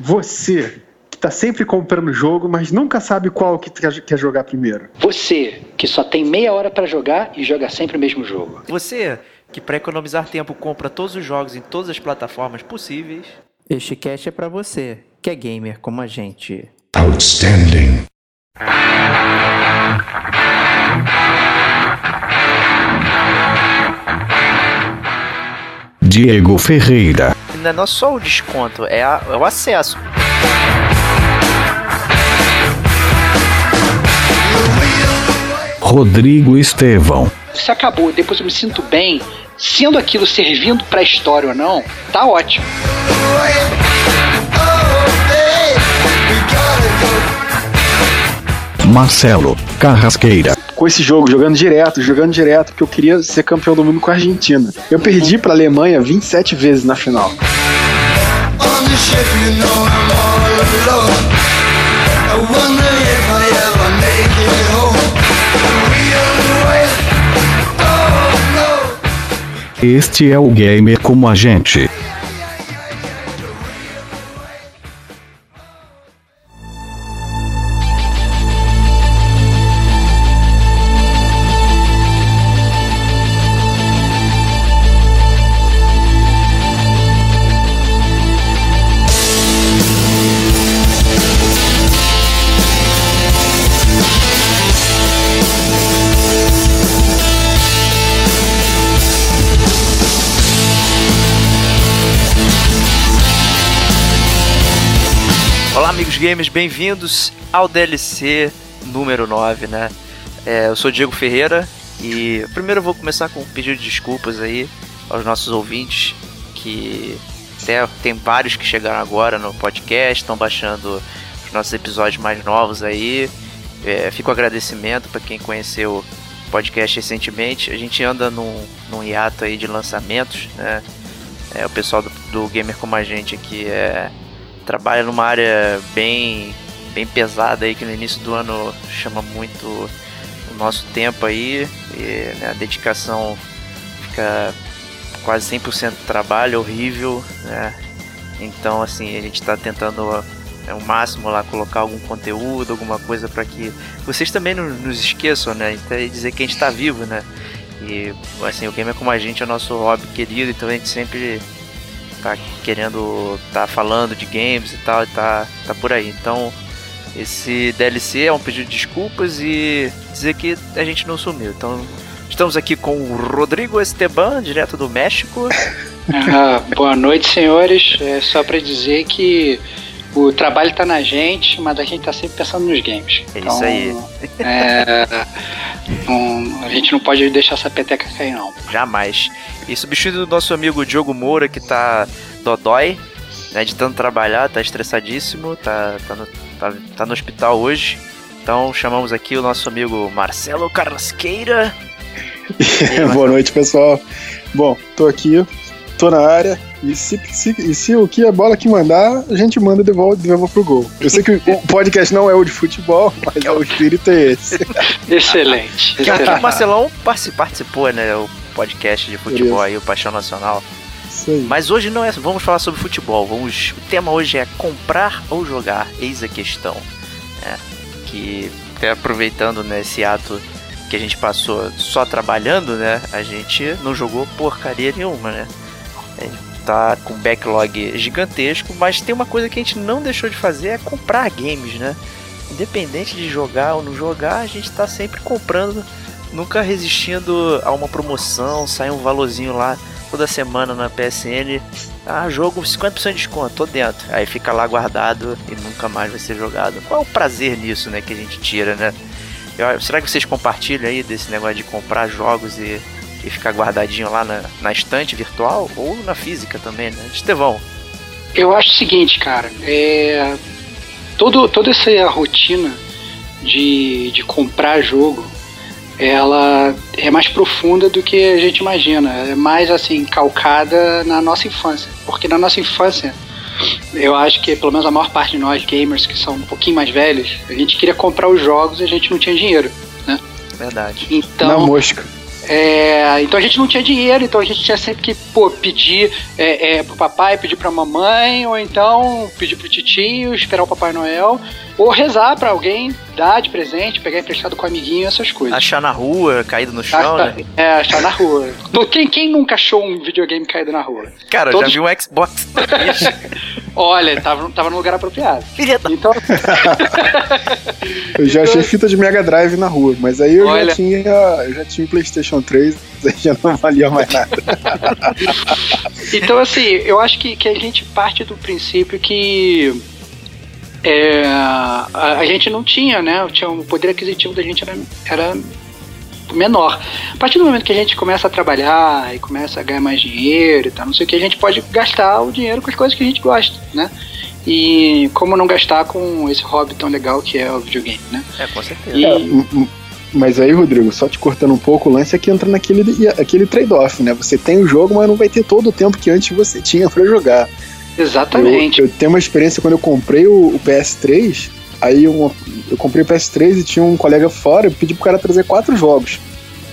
Você que tá sempre comprando jogo, mas nunca sabe qual que quer jogar primeiro. Você que só tem meia hora para jogar e joga sempre o mesmo jogo. Você que para economizar tempo compra todos os jogos em todas as plataformas possíveis. Este cast é para você, que é gamer como a gente. Outstanding. Diego Ferreira. Não é só o desconto, é, a, é o acesso. Rodrigo Estevão. Se acabou, depois eu me sinto bem, sendo aquilo servindo pra história ou não, tá ótimo. Marcelo Carrasqueira. Com esse jogo, jogando direto, jogando direto, porque eu queria ser campeão do mundo com a Argentina. Eu perdi pra Alemanha 27 vezes na final. Este é o gamer como a gente. Olá, amigos gamers, bem-vindos ao DLC número 9, né? É, eu sou Diego Ferreira e primeiro eu vou começar com um pedido de desculpas aí aos nossos ouvintes que até tem vários que chegaram agora no podcast, estão baixando os nossos episódios mais novos aí. É, fica o agradecimento para quem conheceu o podcast recentemente. A gente anda num, num hiato aí de lançamentos, né? É, o pessoal do, do Gamer Como a Gente aqui é trabalha numa área bem, bem pesada aí que no início do ano chama muito o nosso tempo aí e né, a dedicação fica quase 100% do trabalho, horrível, né? Então assim, a gente está tentando é, o máximo lá colocar algum conteúdo, alguma coisa para que vocês também não nos esqueçam, né? Então, dizer que a gente está vivo, né? E assim, o game é como a gente, é o nosso hobby querido, então a gente sempre tá querendo tá falando de games e tal, e tá, tá por aí. Então, esse DLC é um pedido de desculpas e dizer que a gente não sumiu. Então, estamos aqui com o Rodrigo Esteban, direto do México. Ah, boa noite, senhores. É só para dizer que o trabalho tá na gente, mas a gente tá sempre pensando nos games. É então, isso aí. É, um, a gente não pode deixar essa peteca cair, não. Jamais. E substituindo o nosso amigo Diogo Moura, que tá dodói, né, de tanto trabalhar, tá estressadíssimo, tá, tá, no, tá, tá no hospital hoje. Então chamamos aqui o nosso amigo Marcelo Carrasqueira. Boa noite, pessoal. Bom, tô aqui, tô na área. E se, se, e se o que a bola que mandar, a gente manda de volta, de volta pro gol. Eu sei que o podcast não é o de futebol, mas é o espírito é esse. excelente. Que excelente. o Marcelão participou, né? O podcast de futebol aí, o Paixão Nacional. Mas hoje não é. Vamos falar sobre futebol. Vamos, o tema hoje é comprar ou jogar. Eis a questão. Né? Que até aproveitando né, esse ato que a gente passou só trabalhando, né? A gente não jogou porcaria nenhuma, né? Tá com backlog gigantesco, mas tem uma coisa que a gente não deixou de fazer é comprar games, né? Independente de jogar ou não jogar, a gente tá sempre comprando, nunca resistindo a uma promoção, sai um valorzinho lá toda semana na PSN. Ah, jogo 50% de desconto, tô dentro. Aí fica lá guardado e nunca mais vai ser jogado. Qual é o prazer nisso, né, que a gente tira, né? Eu, será que vocês compartilham aí desse negócio de comprar jogos e e ficar guardadinho lá na, na estante virtual ou na física também, né? Estevão. Eu acho o seguinte, cara, é. Todo, toda essa rotina de, de comprar jogo, ela é mais profunda do que a gente imagina. É mais assim, calcada na nossa infância. Porque na nossa infância, eu acho que pelo menos a maior parte de nós gamers que são um pouquinho mais velhos, a gente queria comprar os jogos e a gente não tinha dinheiro, né? Verdade. Então, na mosca. É, então a gente não tinha dinheiro, então a gente tinha sempre que pô, pedir é, é, pro papai, pedir pra mamãe, ou então pedir pro titio, esperar o Papai Noel, ou rezar pra alguém, dar de presente, pegar emprestado com o amiguinho, essas coisas. Achar na rua, caído no chão, Achar- né? É, achar na rua. Quem, quem nunca achou um videogame caído na rua? Cara, eu Todos- já vi um Xbox. Olha, tava, tava no lugar apropriado. Filha da... Então, Eu já achei fita de Mega Drive na rua, mas aí eu Olha. já tinha. Eu já tinha PlayStation 3, aí já não valia mais nada. Então, assim, eu acho que, que a gente parte do princípio que é, a, a gente não tinha, né? Tinha, o poder aquisitivo da gente era, era menor. A partir do momento que a gente começa a trabalhar e começa a ganhar mais dinheiro e tal, não sei o que, a gente pode gastar o dinheiro com as coisas que a gente gosta, né? E como não gastar com esse hobby tão legal que é o videogame, né? É, com certeza. E, É, mas aí, Rodrigo, só te cortando um pouco, o lance é que entra naquele aquele trade-off, né? Você tem o jogo, mas não vai ter todo o tempo que antes você tinha pra jogar. exatamente. Eu, eu tenho uma experiência quando eu comprei o, o PS3, aí um- eu comprei o PS3 e tinha um colega fora, eu pedi pro cara trazer quatro jogos.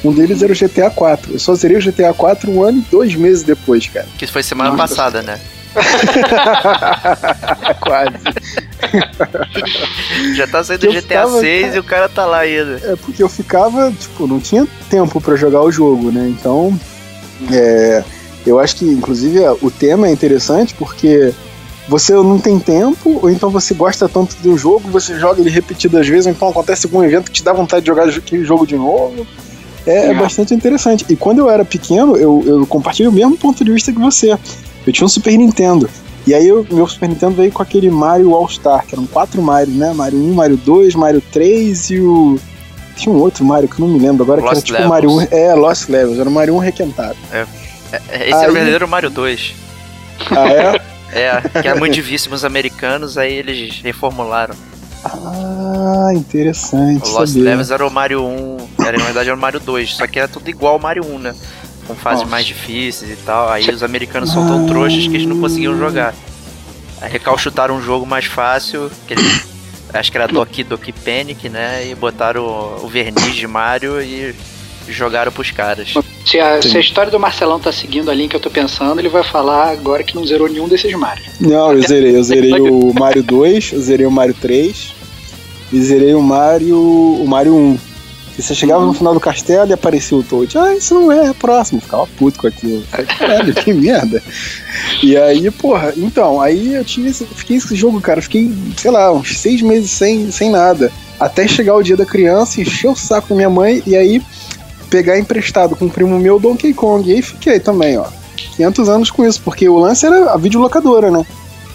Um deles era o GTA 4. Eu só zerei o GTA 4 um ano e dois meses depois, cara. Que foi semana Nossa. passada, né? Quase. Já tá saindo eu GTA ficava, 6 cara. e o cara tá lá ainda. É porque eu ficava, tipo, não tinha tempo pra jogar o jogo, né? Então, é, eu acho que, inclusive, o tema é interessante porque você não tem tempo, ou então você gosta tanto do jogo, você joga ele repetidas vezes, ou então acontece algum evento que te dá vontade de jogar aquele jogo de novo. É, é É. bastante interessante. E quando eu era pequeno, eu, eu compartilho o mesmo ponto de vista que você. Eu tinha um Super Nintendo. E aí o meu Super Nintendo veio com aquele Mario All-Star, que eram quatro Mario, né? Mario 1, Mario 2, Mario 3 e o. Tinha um outro Mario que eu não me lembro agora, que Lost era tipo Levels. Mario 1. É, Lost Levels, era o Mario 1 requentado. É, Esse era Aí- o verdadeiro Mario 2. Ah, é? É, que era muito difícil pros americanos, aí eles reformularam. ah, interessante. O Lost saber. Levels era o Mario 1, era, na verdade era o Mario 2, só que era tudo igual ao Mario 1, né? Com fases Nossa. mais difíceis e tal. Aí os americanos são Ah. tão trouxas que eles não conseguiam jogar. Aí recalchutaram um jogo mais fácil, que eles, acho que era Doki Doki Panic, né? E botaram o, o verniz de Mario e jogaram pros caras. Se a, se a história do Marcelão tá seguindo a linha que eu tô pensando, ele vai falar agora que não zerou nenhum desses Mario. Não, eu zerei. Eu zerei o Mario 2, eu zerei o Mario 3 e zerei o Mario, o Mario 1. E você chegava no final do castelo e aparecia o Toad. Ah, isso não é, é próximo. Eu Ficava puto com aquilo. Caralho, que merda. E aí, porra, então, aí eu tinha esse, fiquei esse jogo, cara. Fiquei, sei lá, uns seis meses sem, sem nada. Até chegar o dia da criança, encher o saco da minha mãe e aí pegar emprestado com um primo meu Donkey Kong. E aí fiquei também, ó. 500 anos com isso, porque o lance era a videolocadora, né?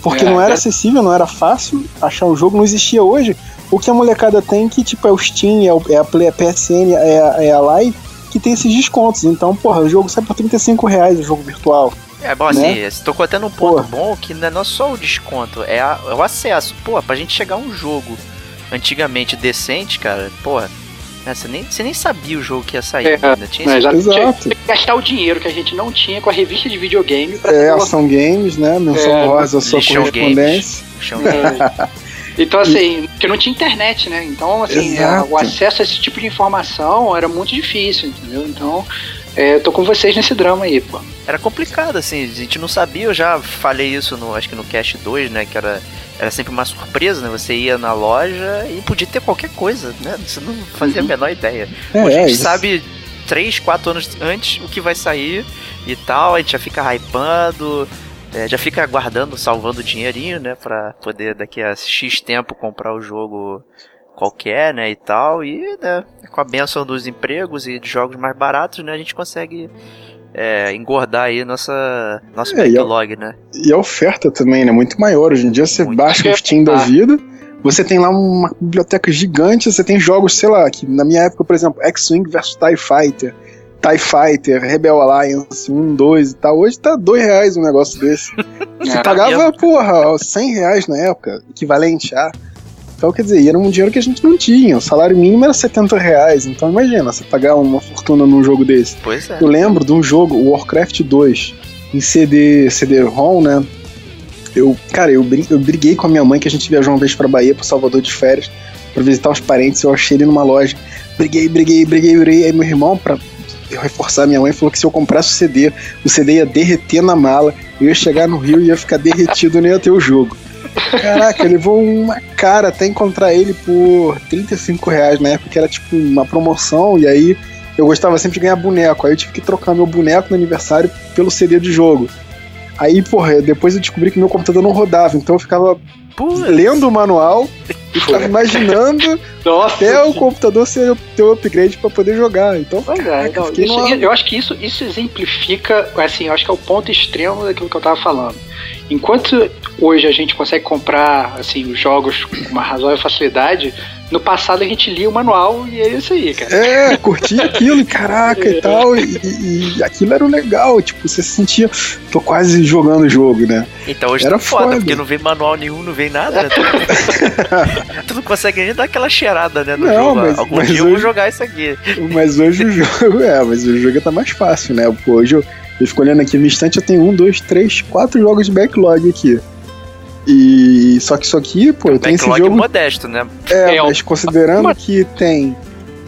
Porque É, não era é. acessível, não era fácil achar o jogo, não existia hoje. O que a molecada tem que, tipo, é o Steam, é, o, é a Play, a PSN, é a, é a Live, que tem esses descontos. Então, porra, o jogo sai por 35 reais, o jogo virtual. É bom assim, Né? você tocou até num ponto Pô. bom que não é não só o desconto, é, a- é o acesso. Pô, pra gente chegar a um jogo antigamente decente, cara, porra, né, você, nem, você nem sabia o jogo que ia sair É, ainda. Tinha É, já Exato. tinha que gastar o dinheiro que a gente não tinha com a revista de videogame pra É, ter Ação Games, né? Menção É, rosa, a sua correspondência. É. Então, assim, porque não tinha internet, né? Então, assim, a- o acesso a esse tipo de informação era muito difícil, entendeu? Então, é, eu tô com vocês nesse drama aí, pô. Era complicado, assim, a gente não sabia, eu já falei isso no, acho que no Cast 2, né, que era, era sempre uma surpresa, né, você ia na loja e podia ter qualquer coisa, né, você não fazia a menor ideia. É, a é, gente isso. sabe 3, 4 anos antes o que vai sair e tal, a gente já fica hypando, é, já fica guardando, salvando dinheirinho, né, pra poder daqui a X tempo comprar o jogo qualquer, né, e tal, e, né, com a benção dos empregos e de jogos mais baratos, né, a gente consegue é, engordar aí nossa, nosso É, e é- backlog, né. E a oferta também, né? Muito maior. Hoje em dia você Muito. baixa o Steam da Ah. vida, você tem lá uma biblioteca gigante, você tem jogos, sei lá, que na minha época, por exemplo, X-Wing vs TIE Fighter, TIE Fighter, Rebel Alliance 1, 2 e tal. Hoje tá dois reais um negócio desse. Você É, pagava, mesmo. porra, 100 reais na época, equivalente a. Então, quer dizer, era um dinheiro que a gente não tinha. O salário mínimo era 70 reais. Então, imagina, você pagar uma fortuna num jogo desse. Pois é. Eu lembro de um jogo, Warcraft 2, em CD, CD-ROM, né? Eu, cara, eu, eu briguei com a minha mãe que a gente viajou uma vez pra Bahia, pro Salvador de férias, pra visitar os parentes. Eu achei ele numa loja. Briguei, briguei, briguei, briguei. Aí meu irmão, pra reforçar. Minha mãe falou que se eu comprasse o CD, o CD ia derreter na mala, eu ia chegar no Rio e ia ficar derretido, nem ia ter o jogo. Caraca, levou uma cara até encontrar ele por 35 reais na época, que era tipo uma promoção, e aí eu gostava sempre de ganhar boneco. Aí eu tive que trocar meu boneco no aniversário pelo CD de jogo. Aí, porra, depois eu descobri que meu computador não rodava, então eu ficava Putz. lendo o manual e ficava imaginando Nossa, até o computador ser ter o upgrade pra poder jogar. Então, Pois é, então, isso- numa- eu acho que isso, isso exemplifica, assim, eu acho que é o ponto extremo daquilo que eu tava falando. Enquanto hoje a gente consegue comprar, assim, os jogos com uma razoável facilidade, no passado a gente lia o manual e é isso aí, cara. É, curtia aquilo, e caraca e tal, e, e- aquilo era o legal, tipo, você se sentia, tô quase jogando o jogo, né? Então hoje Era tá foda, foda. porque não vem manual nenhum, não vem nada, né? tu não consegue nem dar aquela cheirada, né, no Não, jogo. mas- Algum mas dia eu vou hoje- jogar isso aqui. Mas hoje o jogo, é, mas o jogo tá mais fácil, né? Hoje eu, eu fico olhando aqui no instante, eu tenho um, dois, três, quatro jogos de backlog aqui. E só que isso aqui, pô, eu tenho esse Backlog jogo. modesto, né? É, É, mas considerando que tem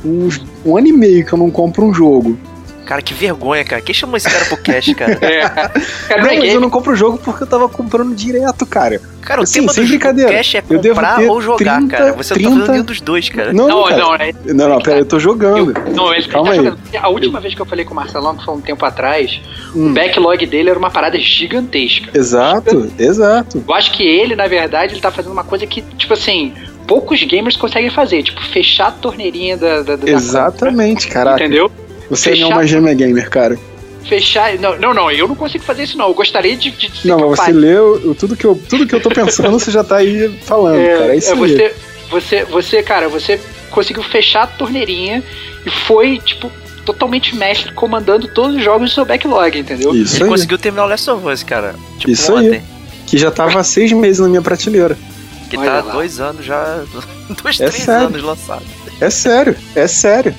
uns, um ano e meio que eu não compro um jogo. Cara, que vergonha, cara. Quem chamou esse cara pro cast, cara? É. Cara, Não, não é mas game. eu não compro o jogo porque eu tava comprando direto, cara. Cara, o Assim, tema sem do brincadeira. cast é Eu devo comprar ter ou jogar, 30, cara. Você não 30. tá fazendo nenhum dos dois, cara. Não, Não, cara. não, é. Não, não, pera, eu tô jogando. Eu, não, ele Calma tá aí. jogando. A última vez que eu falei com o Marcelão, que foi um tempo atrás, Hum. o backlog dele era uma parada gigantesca. Exato, exato. Eu acho que ele, na verdade, ele tá fazendo uma coisa que, tipo assim, poucos gamers conseguem fazer. Tipo, fechar a torneirinha da, da, da Exatamente, câmera, caraca. Entendeu? Você não é Fechar- uma gêmea gamer, cara. Fechar. Não, não, não, eu não consigo fazer isso, não. Eu gostaria de, de dizer Não, que eu mas você leu tudo que eu, tudo que eu tô pensando, você já tá aí falando, cara. É isso aí. você, você, você, cara, você conseguiu fechar a torneirinha e foi, tipo, totalmente mestre comandando todos os jogos do seu backlog, entendeu? Isso Ele aí. conseguiu terminar o Last of Us, cara. Tipo, Isso aí. ontem. Que já tava há seis meses na minha prateleira. Que Olha tá há lá. dois anos já. Dois, É três sério. anos lançado. É sério, é sério.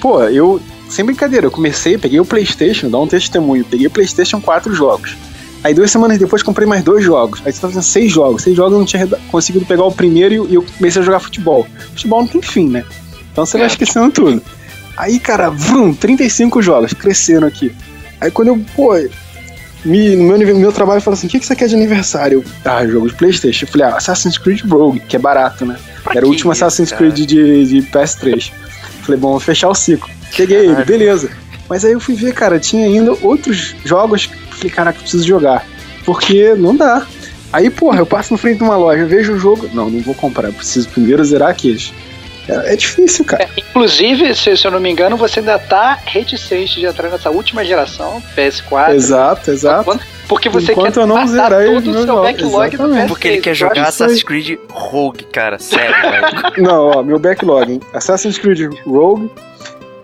Pô, eu. Sem brincadeira, eu comecei, peguei o PlayStation, dá um testemunho, peguei o PlayStation 4 jogos. Aí duas semanas depois comprei mais dois jogos. Aí você tá fazendo seis jogos. Seis jogos eu não tinha conseguido pegar o primeiro e eu- comecei a jogar futebol. Futebol não tem fim, né? Então você vai É. esquecendo tudo. Aí, cara, vrum, 35 jogos, crescendo aqui. Aí quando eu, pô, me, no meu, nível- meu trabalho fala assim: o que, que você quer de aniversário? Eu, Ah, jogo de PlayStation. Eu falei, ah, Assassin's Creed Rogue, que é barato, né? Pra Era o último Assassin's cara? Creed de, de PS3. Falei, bom, vou fechar o ciclo. Peguei ele, Caralho. beleza. Mas aí eu fui ver, cara, tinha ainda outros jogos que eu falei, caraca, eu preciso jogar. Porque não dá. Aí, porra, eu passo na frente de uma loja, vejo o jogo. Não, não vou comprar, eu preciso primeiro zerar aqueles. É, é difícil, cara. Inclusive, se, se eu não me engano, você ainda tá reticente de entrar nessa última geração, PS4. Exato, exato. Porque você Enquanto quer eu não matar todo o seu backlog do exatamente. PS3. Porque ele quer jogar. Assassin's Creed Rogue, cara. Sério, velho. Não, ó, meu backlog, hein? Assassin's Creed Rogue,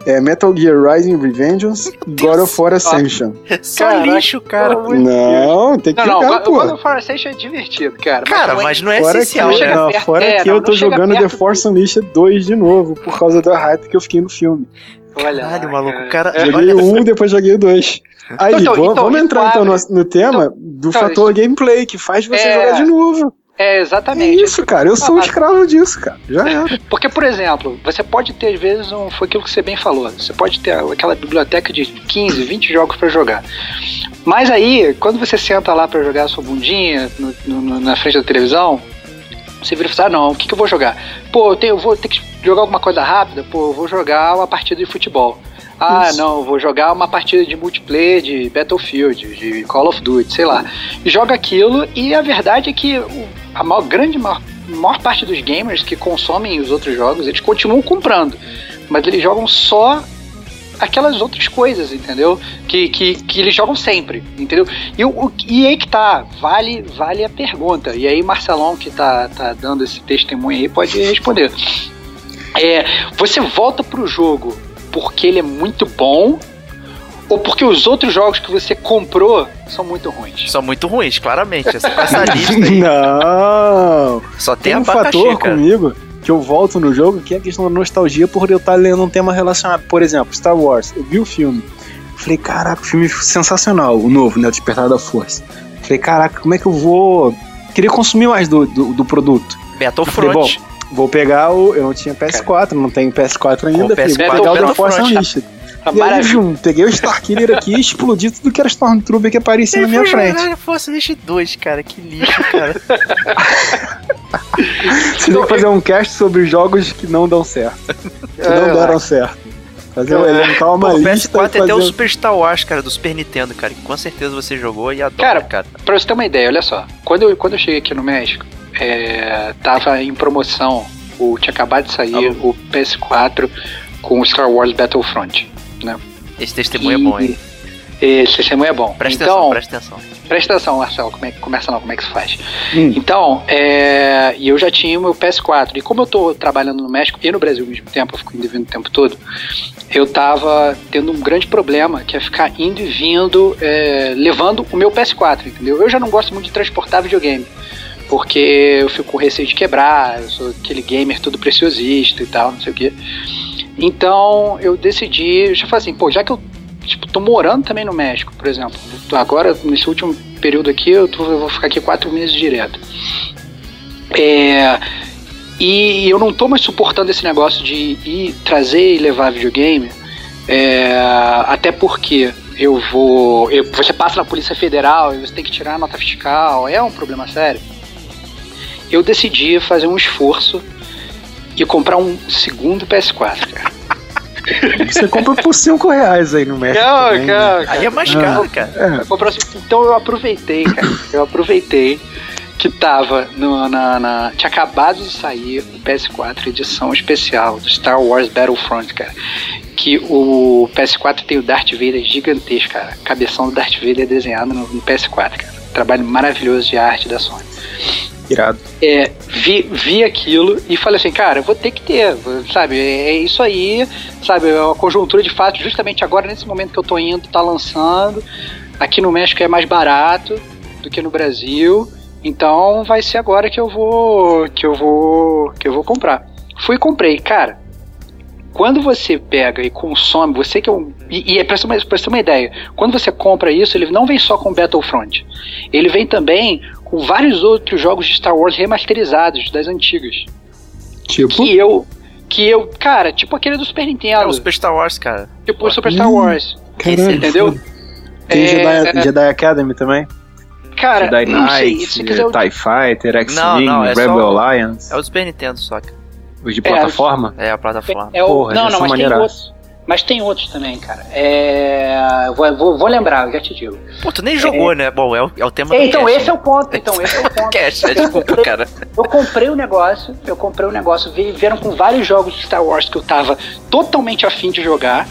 é, Metal Gear Rising Revengeance, God of War Ascension. Só Caraca, lixo, cara. Não, tem que Não, não, jogar, o pô. God of War Ascension é divertido, cara. Cara, mas não é Fora essencial, que, né? não, perto- fora é, que não, eu tô jogando The Force Unleashed 2 de novo, por causa da hype que eu fiquei no filme. Olha Caralho, maluco, o cara. É, Joguei o 1 e depois joguei o 2. Aí, Então, vamos, então, vamos entrar então no, no tema do então, fator gameplay, que faz você É. jogar de novo. É, É exatamente. isso, cara. Eu sou um Ah, escravo disso, cara. Já era. Porque, por exemplo, você pode ter, às vezes, um, foi aquilo que você bem falou, você pode ter aquela biblioteca de 15, 20 jogos pra jogar. Mas aí, quando você senta lá pra jogar a sua bundinha no- no- na frente da televisão, você vira e fala, ah, não, o que, que eu vou jogar? Pô, eu, tenho- eu vou ter que jogar alguma coisa rápida? Pô, eu vou jogar uma partida de futebol. Ah, Isso. não, eu vou jogar uma partida de multiplayer de Battlefield, de Call of Duty, sei lá. E joga aquilo, e a verdade é que a maior, grande maior, maior parte dos gamers que consomem os outros jogos, eles continuam comprando. Mas eles jogam só aquelas outras coisas, entendeu? Que, que, que eles jogam sempre, entendeu? E, o, e aí que tá, vale, vale a pergunta. E aí Marcelão, que tá, tá dando esse testemunho aí, pode responder. É, você volta pro jogo porque ele é muito bom ou porque os outros jogos que você comprou são muito ruins? São muito ruins, claramente. Essa, essa lista aí Não. só tem, Tem um abacaxi, fator cara. comigo que eu volto no jogo, que é a questão da nostalgia por eu estar lendo um tema relacionado. Por exemplo, Star Wars. Eu vi o filme. Falei, caraca, o filme é sensacional, o novo, né? O Despertar da Força. Falei, caraca, como é que eu vou. Queria consumir mais do, do, do produto. Battlefront. Vou pegar o. Eu não tinha PS4, não tenho PS4 ainda. Com falei, PS4, vou pegar o Battlefront. E aí, maravilha. Jum, peguei o Starkiller aqui e explodi tudo que era Stormtrooper que aparecia na minha frente. Caralho, Force Unleashed 2, cara, que lixo, cara. Você tem que fazer um cast sobre jogos que não dão certo. Que não É, deram certo. Fazer um É. elencar uma Pô, o lista PS4 e tem até o fazer... Super Star Wars, cara, do Super Nintendo, cara, que com certeza você jogou e adora, Cara, cara. Pra você ter uma ideia, olha só. Quando eu, quando eu cheguei aqui no México, é, tava em promoção. O, tinha acabado de sair o PS4 com o Star Wars Battlefront. Esse testemunho é bom, hein? Esse testemunho é bom. Presta então, atenção, presta atenção. presta atenção, Marcelo, como é que começa não, como é que se faz? Hum. Então, é, e eu já tinha o meu PS4. E como eu tô trabalhando no México e no Brasil ao mesmo tempo, eu fico indo e vindo o tempo todo, eu tava tendo um grande problema, que é ficar indo e vindo, é, levando o meu PS4, entendeu? Eu já não gosto muito de transportar videogame. Porque eu fico com receio de quebrar, eu sou aquele gamer todo preciosista e tal, não sei o quê. Então eu decidi, eu já falei assim, pô, já que eu tipo, tô morando também no México, por exemplo. Agora, nesse último período aqui, eu, tô- eu vou ficar aqui quatro meses direto. É, e eu não tô mais suportando esse negócio de ir trazer e levar videogame. é, até porque eu vou. eu- você passa na Polícia Federal e você tem que tirar a nota fiscal, é um problema sério. Eu decidi fazer um esforço e comprar um segundo PS4, cara. Você compra por 5 reais aí no México. Calma, também, né? cara. Aí é mais Ah. caro, cara. É, assim, Então eu aproveitei, cara. Eu aproveitei que tava no, na, na- Tinha acabado de sair o PS4 edição especial do Star Wars Battlefront, cara. Que o PS4 tem o Darth Vader gigantesco, cara. Cabeção do Darth Vader desenhado no, no PS4, cara. Trabalho maravilhoso de arte da Sony. Irado. É, vi, vi aquilo e falei assim, cara, vou ter que ter, sabe? É, é isso aí, sabe? É uma conjuntura de fato, justamente agora, nesse momento que eu tô indo, tá lançando. Aqui no México é mais barato do que no Brasil. Então vai ser agora que eu vou. que eu vou. que eu vou comprar. Fui e comprei, cara. Quando você pega e consome, você que é um. E, e é pra você, uma, pra uma ideia, quando você compra isso, ele não vem só com Battlefront. Ele vem também com vários outros jogos de Star Wars remasterizados das antigas. Tipo, Que eu. Que eu. Cara, tipo aquele do Super É Nintendo. o Super Star Wars, cara. Tipo o Super Star Hum. Wars. caralho. entendeu? Tem É, Jedi, Jedi Academy também? Cara, Jedi não sei. Knight, Se quiser, TIE Fighter, X-Wing, não, é só Rebel o- Alliance, É o do Super Nintendo só, cara. os de plataforma. É a plataforma. É o, Porra, não, não, mas tem maneiraços. Mas tem outros também, cara. É. Vou, vou, vou lembrar, eu já te digo. Pô, tu nem jogou, né? Bom, é o, é o tema É, do então, cast, esse é o ponto. Então, esse é o ponto. Cash, é, desculpa, cara. Eu comprei o negócio, eu comprei o negócio, vi- vieram com vários jogos de Star Wars que eu tava totalmente afim de jogar,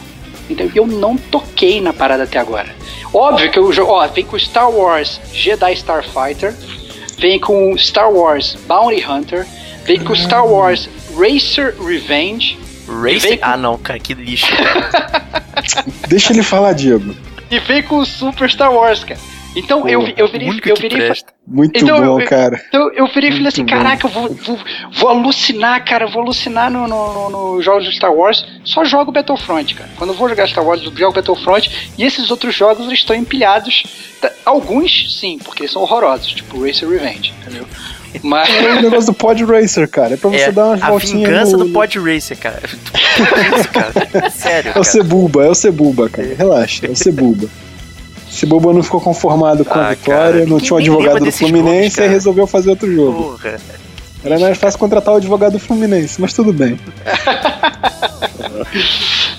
então eu não toquei na parada até agora. Óbvio que eu jogo, ó, vem com Star Wars Jedi Starfighter, vem com Star Wars Bounty Hunter, vem com Star Wars Racer Revenge Com- Ah, não, cara, que lixo. Deixa ele falar, Diego. e vem com Super Star Wars, cara. Então eu, vi- eu o virei, eu virei, e. Muito Então, bom, eu- cara. Então eu virei e falei assim, bom. caraca, eu vou, vou, vou alucinar, cara, eu vou alucinar no, no, no- nos jogos de Star Wars, só jogo Battlefront, cara. Quando eu vou jogar Star Wars, eu jogo Battlefront, e esses outros jogos eles estão empilhados. Alguns, sim, porque eles são horrorosos, tipo Racer Revenge, entendeu? Mas. É o negócio do Pod Racer, cara. É pra você É dar umas a voltinhas vingança no... do Pod Racer, cara. Isso, cara? Sério, É o. Cebuba, é o Cebuba, cara. Relaxa, é o Cebuba. Cebuba não ficou conformado com a Ah, vitória, cara, não tinha um advogado do Fluminense jogos, e resolveu fazer outro jogo. Porra. Era mais fácil contratar o advogado do Fluminense, mas tudo bem.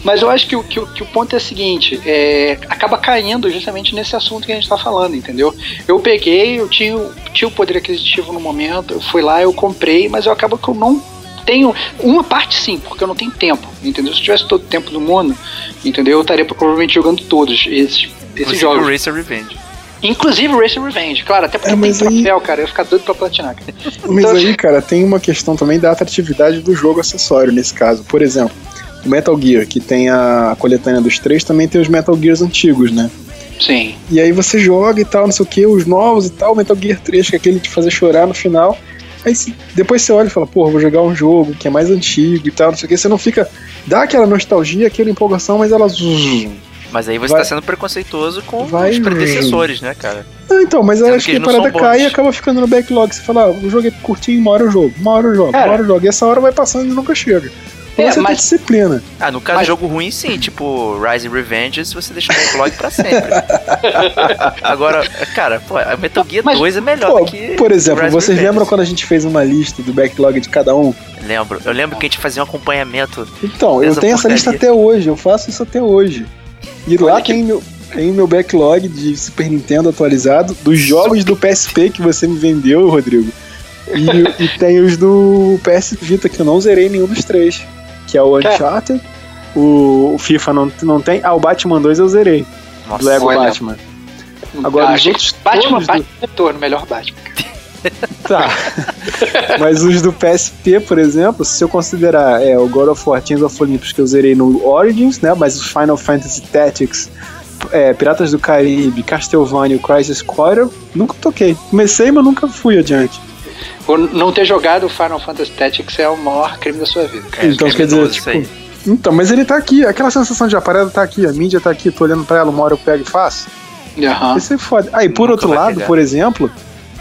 Mas eu acho que, o- que, o- que o ponto é o seguinte, é, acaba caindo justamente nesse assunto que a gente tá falando, entendeu? Eu peguei, eu tinha, o- tinha o poder aquisitivo no momento, eu fui lá, eu comprei, mas eu acabo que eu não tenho. Uma parte sim, porque eu não tenho tempo, entendeu? Se eu tivesse todo o tempo do mundo, entendeu? Eu estaria provavelmente jogando todos esses, esses Inclusive jogos. o Racer Revenge. Inclusive o Racer Revenge, claro, até porque É, tem mas aí- troféu, cara, eu ia ficar doido pra platinar, cara. Mas Então- aí, cara, tem uma questão também da atratividade do jogo acessório nesse caso. Por exemplo, o Metal Gear, que tem a coletânea dos três, também tem os Metal Gears antigos, né? Sim. E aí você joga e tal, não sei o que, os novos e tal, Metal Gear 3, que é aquele de fazer chorar no final. Aí depois você olha e fala, porra, vou jogar um jogo que é mais antigo e tal, não sei o que. Você não fica. Dá aquela nostalgia, aquela empolgação, mas ela. Mas aí você Vai- tá sendo preconceituoso com Vai- os predecessores, né, cara? Ah, então, mas eu Sendo acho que que a não parada cai e bons. acaba ficando no backlog. Você fala, ah, o jogo é curtinho, uma hora eu jogo, uma hora eu jogo, Cara. uma hora eu jogo. E essa hora vai passando e nunca chega. É, você mas... disciplina. Ah, no caso mas... de jogo ruim, sim. Tipo, Rise Revenge, se você deixar o backlog pra sempre. Agora, cara, pô, a Metal Gear mas, 2 é melhor pô, que. Por exemplo, Rise vocês lembram quando a gente fez uma lista do backlog de cada um? Lembro. Eu lembro que a gente fazia um acompanhamento. Então, eu tenho porcaria. essa lista até hoje. Eu faço isso até hoje. E lá que... tem meu, tem meu backlog de Super Nintendo atualizado dos jogos do PSP que você me vendeu, Rodrigo. E, e tem os do PS Vita que eu não zerei nenhum dos três que é o Uncharted. É. O, o, FIFA não, não tem. Ah, o Batman 2 eu zerei. Nossa, Lego olha. Batman. Agora, os outros Batman, Batman do... retorno, melhor Batman. Tá. Mas os do PSP, por exemplo, se eu considerar é, o God of War Teams of Olympus que eu zerei no Origins, né? Mas os Final Fantasy Tactics, é, Piratas do Caribe, Castlevania e o Crisis Core, nunca toquei. Comecei, mas nunca fui adiante. Por não ter jogado Final Fantasy Tactics é o maior crime da sua vida. Cara. Então quer dizer, tipo, então, mas ele tá aqui, aquela sensação de a parada tá aqui, a mídia tá aqui, tô olhando pra ela, uma hora eu pego e faço. Uhum. Isso é foda. Aí, por Nunca outro lado, pegar. por exemplo,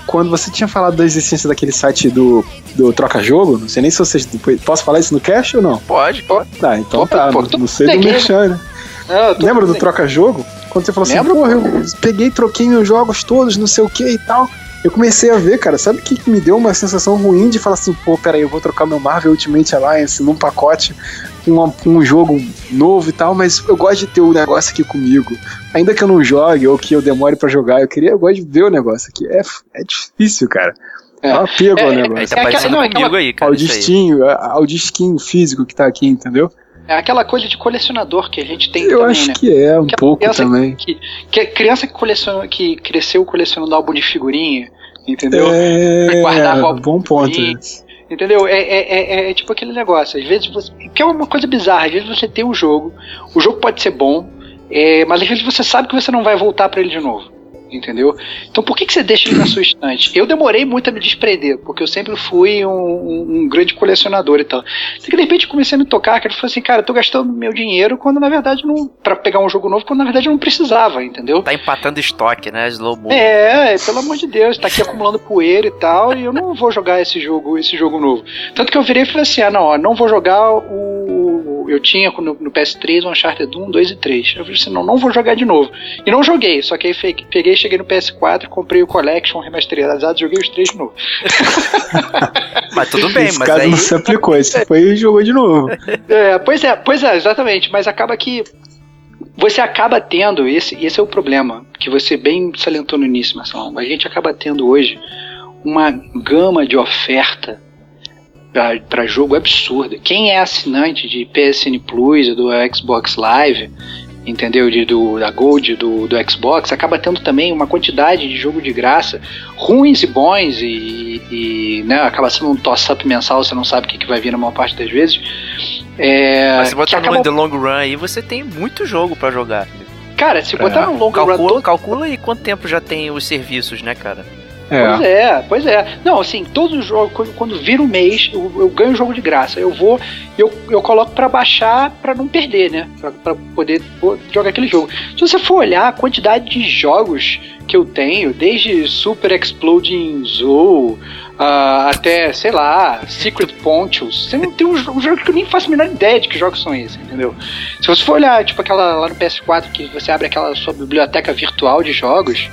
quando você tinha falado da existência daquele site do, do Troca-Jogo, não sei nem se vocês. Posso falar isso no cache ou não? Pode, pode. Ah, então tá, pô, não, sei do Merchan, né? Lembra do Troca-Jogo? Quando você falou assim, Lembra, porra, eu peguei, troquei meus jogos todos, não sei o que e tal eu comecei a ver, cara, sabe o que me deu uma sensação ruim de falar assim, pô, peraí, eu vou trocar meu Marvel Ultimate Alliance num pacote com, um jogo novo e tal, mas eu gosto de ter o um negócio aqui comigo. Ainda que eu não jogue ou que eu demore para jogar, eu queria, eu gosto de ver o negócio aqui. É, é difícil, cara. É, é um apego é, ao negócio. É, é, é, não, é aquela, aí, cara, ao disquinho, ao disquinho físico que tá aqui, entendeu? É aquela coisa de colecionador que a gente tem Eu também, acho né? que é, um pouco também. Que, que, criança que, coleciona, que cresceu colecionando álbum de figurinha, entendeu? É, Guardava bom ponto. Entendeu? É, é, é, é, tipo aquele negócio. Às vezes você. Que é uma coisa bizarra. Às vezes você tem um jogo, o jogo pode ser bom, é, mas às vezes você sabe que você não vai voltar para ele de novo entendeu? Então por que, que você deixa ele na sua estante? Eu demorei muito a me desprender, porque eu sempre fui um, um, um grande colecionador e tal. Até que de repente comecei a me tocar, que eu falei assim, cara, eu tô gastando meu dinheiro quando na verdade não. para pegar um jogo novo, quando na verdade eu não precisava, entendeu? Tá empatando estoque, né? Slow mo. É, pelo amor de Deus, tá aqui acumulando poeira e tal, e eu não vou jogar esse jogo, esse jogo novo. Tanto que eu virei e falei assim, ah não, ó, não vou jogar o. Eu tinha no, no PS3 o Uncharted 1, 2 e 3. Eu falei assim, não, não vou jogar de novo. E não joguei, só que aí peguei cheguei no PS4, comprei o Collection remasterizado e joguei os três de novo. mas tudo bem, Esse mas caso aí... não se aplicou, esse foi e jogou de novo. É, pois é, pois é, exatamente, mas acaba que você acaba tendo, esse, esse é o problema, que você bem salientou no início, Marcelo, a gente acaba tendo hoje uma gama de oferta para jogo absurda. Quem é assinante de PSN Plus, do Xbox Live, entendeu? De, do, da Gold do, do Xbox, acaba tendo também uma quantidade de jogo de graça, ruins e bons, e, e né, acaba sendo um toss-up mensal, você não sabe o que, que vai vir na maior parte das vezes. É, Mas se botar no acaba... the long run aí, você tem muito jogo para jogar. Cara, se pra... botar no long calcula, run... Todo... Calcula aí quanto tempo já tem os serviços, né, cara? É. Pois é, pois é. Não, assim, todos os jogos, quando, quando vira um mês, eu, eu ganho jogo de graça. Eu vou, eu, eu coloco para baixar para não perder, né? Pra, pra poder jogar aquele jogo. Se você for olhar a quantidade de jogos que eu tenho, desde Super Exploding Zoo, Uh, até, sei lá, Secret Pontius. Você não tem um, um, jogo que eu nem faço a menor ideia de que jogos são esses, entendeu? Se você for olhar, tipo, aquela lá no PS4 que você abre aquela sua biblioteca virtual de jogos,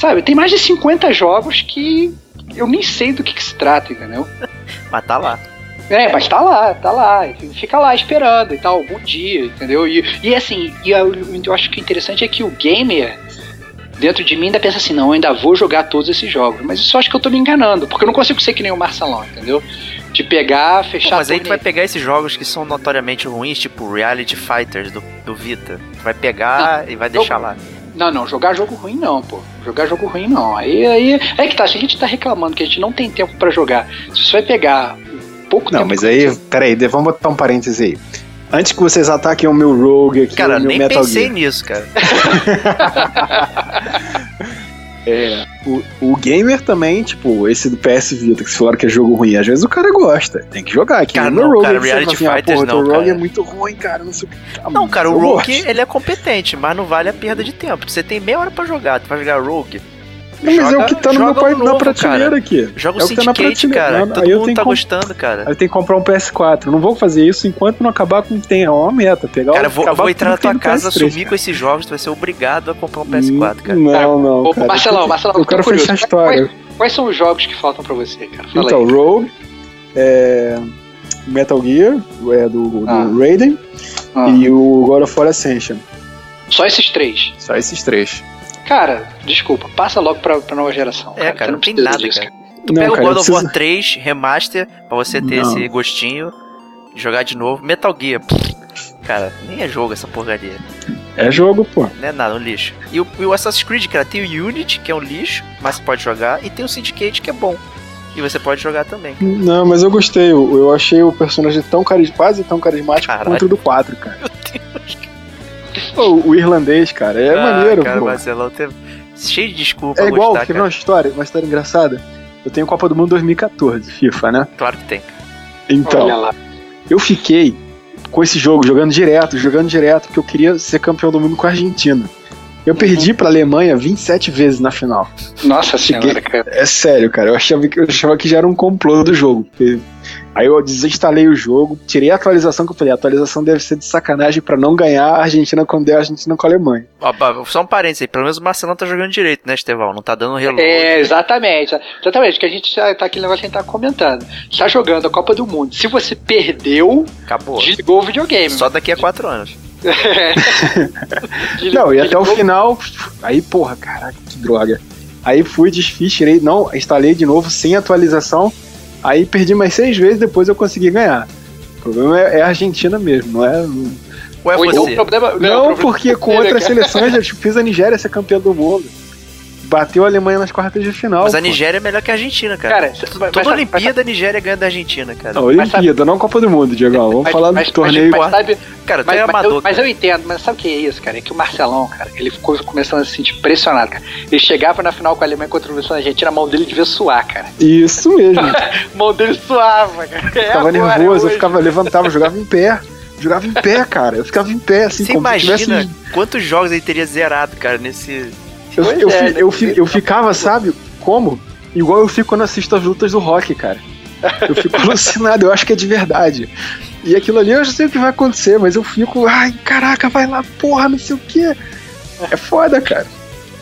Sabe, tem mais de 50 jogos que eu nem sei do que, que se trata, entendeu? mas tá lá. É, mas tá lá, tá lá. Fica lá esperando e tal, algum dia, entendeu? E, e assim, e eu, eu acho que o interessante é que o gamer, dentro de mim, ainda pensa assim: não, eu ainda vou jogar todos esses jogos. Mas isso eu acho que eu tô me enganando, porque eu não consigo ser que nem o Marcelão, entendeu? De pegar, fechar. Pô, mas aí tu vai pegar esses jogos que são notoriamente ruins, tipo Reality Fighters do, do Vita. Tu vai pegar não, e vai deixar eu, lá. Não, não, jogar jogo ruim não, pô. Jogar jogo ruim não. Aí, aí é que tá, se a gente tá reclamando que a gente não tem tempo para jogar, se você vai pegar pouco não, tempo. Não, mas aí, você... peraí, vamos botar um parênteses aí. Antes que vocês ataquem o meu Rogue aqui, cara, o meu nem Metal pensei Gear. nisso, cara. É, o, o gamer também, tipo, esse do PS Vita, que se falaram que é jogo ruim, às vezes o cara gosta, tem que jogar. aqui cara, no não, Rogue, cara, Reality assim, Fighters ah, não, o Rogue é muito ruim, cara, não sei o que. Tá não, cara, o Rogue, ele é competente, mas não vale a perda de tempo. Você tem meia hora pra jogar, tu vai jogar Rogue. Não, mas é o que tá no meu pai na prateleira cara. aqui. Joga é o Syndicate, cara. Todo aí eu mundo tá comp- gostando, cara. Aí eu tenho que comprar um PS4. Não vou fazer isso enquanto não acabar com o que tem. É uma meta. Pegar Cara, vou, vou entrar na tua casa, PS3, assumir com esses jogos, tu vai ser obrigado a comprar um PS4, cara. Não, não. Ô, cara. Marcelão, Marcelão, Eu tô quero curioso. fechar a história. Quais, quais são os jogos que faltam pra você, cara? Fala Então, aí. Rogue, é, Metal Gear, é, do, do Ah. Raiden, Ah, e o God of War Ascension. Só esses três. Só esses três. Cara, desculpa, passa logo pra, pra nova geração. É, cara, Você não tem precisa nada, disso, cara. Tu Não, pega cara, o eu God of War preciso- 3 Remaster pra você ter Não. esse gostinho de jogar de novo. Metal Gear, pff, cara, nem é jogo essa porcaria. É jogo, pô. Não é nada, um lixo. E o, e o Assassin's Creed, cara, tem o Unity, que é um lixo, mas você pode jogar, e tem o Syndicate, que é bom. E você pode jogar também. Não, mas eu gostei. Eu, eu achei o personagem tão carismático, quase tão carismático Caralho. quanto o do 4, cara. Meu Deus, Pô, o irlandês, cara, é Ah, maneiro, cara, pô. Marcelão, tem... cheio de desculpa É igual, gostar, quer ver cara. uma história? Uma história engraçada? Eu tenho Copa do Mundo 2014, FIFA, né? Claro que tem. Então, Olha lá. eu fiquei com esse jogo, jogando direto, jogando direto, porque eu queria ser campeão do mundo com a Argentina. Eu perdi pra Alemanha 27 vezes na final. Nossa senhora, cara. É sério, cara. Eu achava que, eu achava que já era um complô do jogo. Aí eu desinstalei o jogo, tirei a atualização que eu falei, a atualização deve ser de sacanagem pra não ganhar a Argentina quando der a Argentina com a Alemanha. Só um parênteses aí, pelo menos o Marcelão tá jogando direito, né, Estevão? Não tá dando reload. É, exatamente. Exatamente, que a gente já tá aquele negócio que a gente tá comentando. Tá jogando a Copa do Mundo. Se você perdeu, Acabou. desligou o videogame. Só daqui a quatro anos. Desligou- Não, e até o final, aí, porra, caraca, que droga. Aí fui, desfiz, tirei, não, instalei de novo sem atualização. Aí perdi mais seis vezes, depois eu consegui ganhar. O problema é, é a Argentina mesmo, não é. Ou é você? problema, Não, o problema porque com é outras seleções eu fiz a Nigéria ser campeã do mundo. Bateu a Alemanha nas quartas de final. Mas a pô. Nigéria é melhor que a Argentina, cara. Cara, mas- mas Toda sabe- Olimpíada a Nigéria ganha da Argentina, cara. Não, Mas Olimpíada, não Copa do Mundo, Diego. Vamos Mas- falar mas- do torneio. Mas, mas sabe, Cara, tu mas, é mas amador. eu, mas eu entendo, mas sabe o que é isso, cara? É que o Marcelão, cara, ele ficou começando a se sentir pressionado, cara. Ele chegava na final com a Alemanha contra a Argentina, a mão dele devia suar, cara. Isso mesmo. A mão dele suava, cara. É ficava agora, nervoso, eu ficava, levantava, jogava em pé. Jogava em pé, cara. Eu ficava em pé, assim, Você como se imagina tivesse. quantos jogos ele teria zerado, cara, nesse. Eu, eu, é, fi- né? eu, fi- eu ficava, sabe, como? Igual eu fico quando assisto as lutas do rock, cara. Eu fico alucinado, eu acho que é de verdade. E aquilo ali eu já sei o que vai acontecer, mas eu fico, ai, caraca, vai lá, porra, não sei o quê. É foda, cara.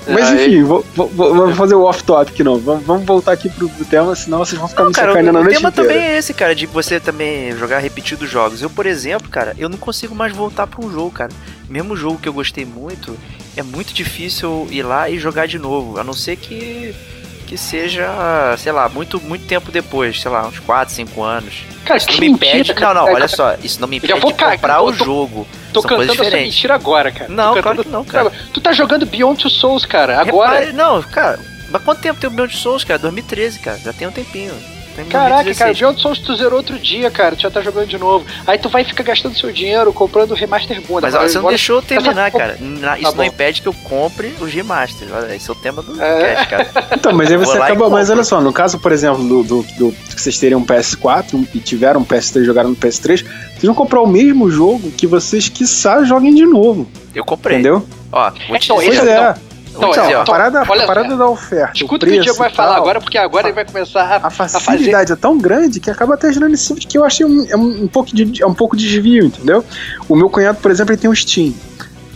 Mas Aí- enfim, vou, vou- vou- vamos fazer o off-topic, não. Vamos, voltar aqui pro, pro tema, senão vocês vão ficar Não, me cara, sacaneando o, o noite tema inteira. também é esse, cara, de você também jogar repetidos jogos. Eu, por exemplo, cara, eu não consigo mais voltar pra um jogo, cara. Mesmo jogo que eu gostei muito, é muito difícil ir lá e jogar de novo. A não ser que que seja, sei lá, muito muito tempo depois, sei lá, uns 4, 5 anos. Cara, Isso não me impede. mentira, Não, não, cara. olha só, isso não me impede de comprar eu o tô- jogo. Tô São cantando essa mentira agora, cara. Não, Tô claro cantando- que não, cara. Tu tá jogando Beyond Two Souls, cara, agora. Repare- não, cara, mas quanto tempo tem o Beyond Souls, cara? 2013, cara, já tem um tempinho. Caraca, 2016. cara, Beyond Souls tu zerou outro dia, cara. Tu já tá jogando de novo. Aí tu vai ficar gastando seu dinheiro comprando remaster bunda. Mas Agora- você não deixou eu terminar, essa- cara. Na- isso Tá não impede que eu compre os remasters. Olha, esse é o tema do É. cast, cara. Então, mas aí você acaba. Mas olha só, no caso, por exemplo, do, do, do- que vocês teriam um PS4 e tiveram um PS3 e jogaram no PS3, vocês vão comprar o mesmo jogo que vocês, quiçá, joguem de novo. Eu comprei. Entendeu? Ó, vou te Então, dizer, é- te então, dizer, ó. a parada, olha a parada da oferta. Escuta o que o preço Diego vai falar agora, porque agora ele vai começar a, A a fazer. facilidade é tão grande que acaba até gerando esse de que eu achei um, é um, um pouco de, é um pouco de desvio, entendeu? O meu cunhado, por exemplo, ele tem um Steam.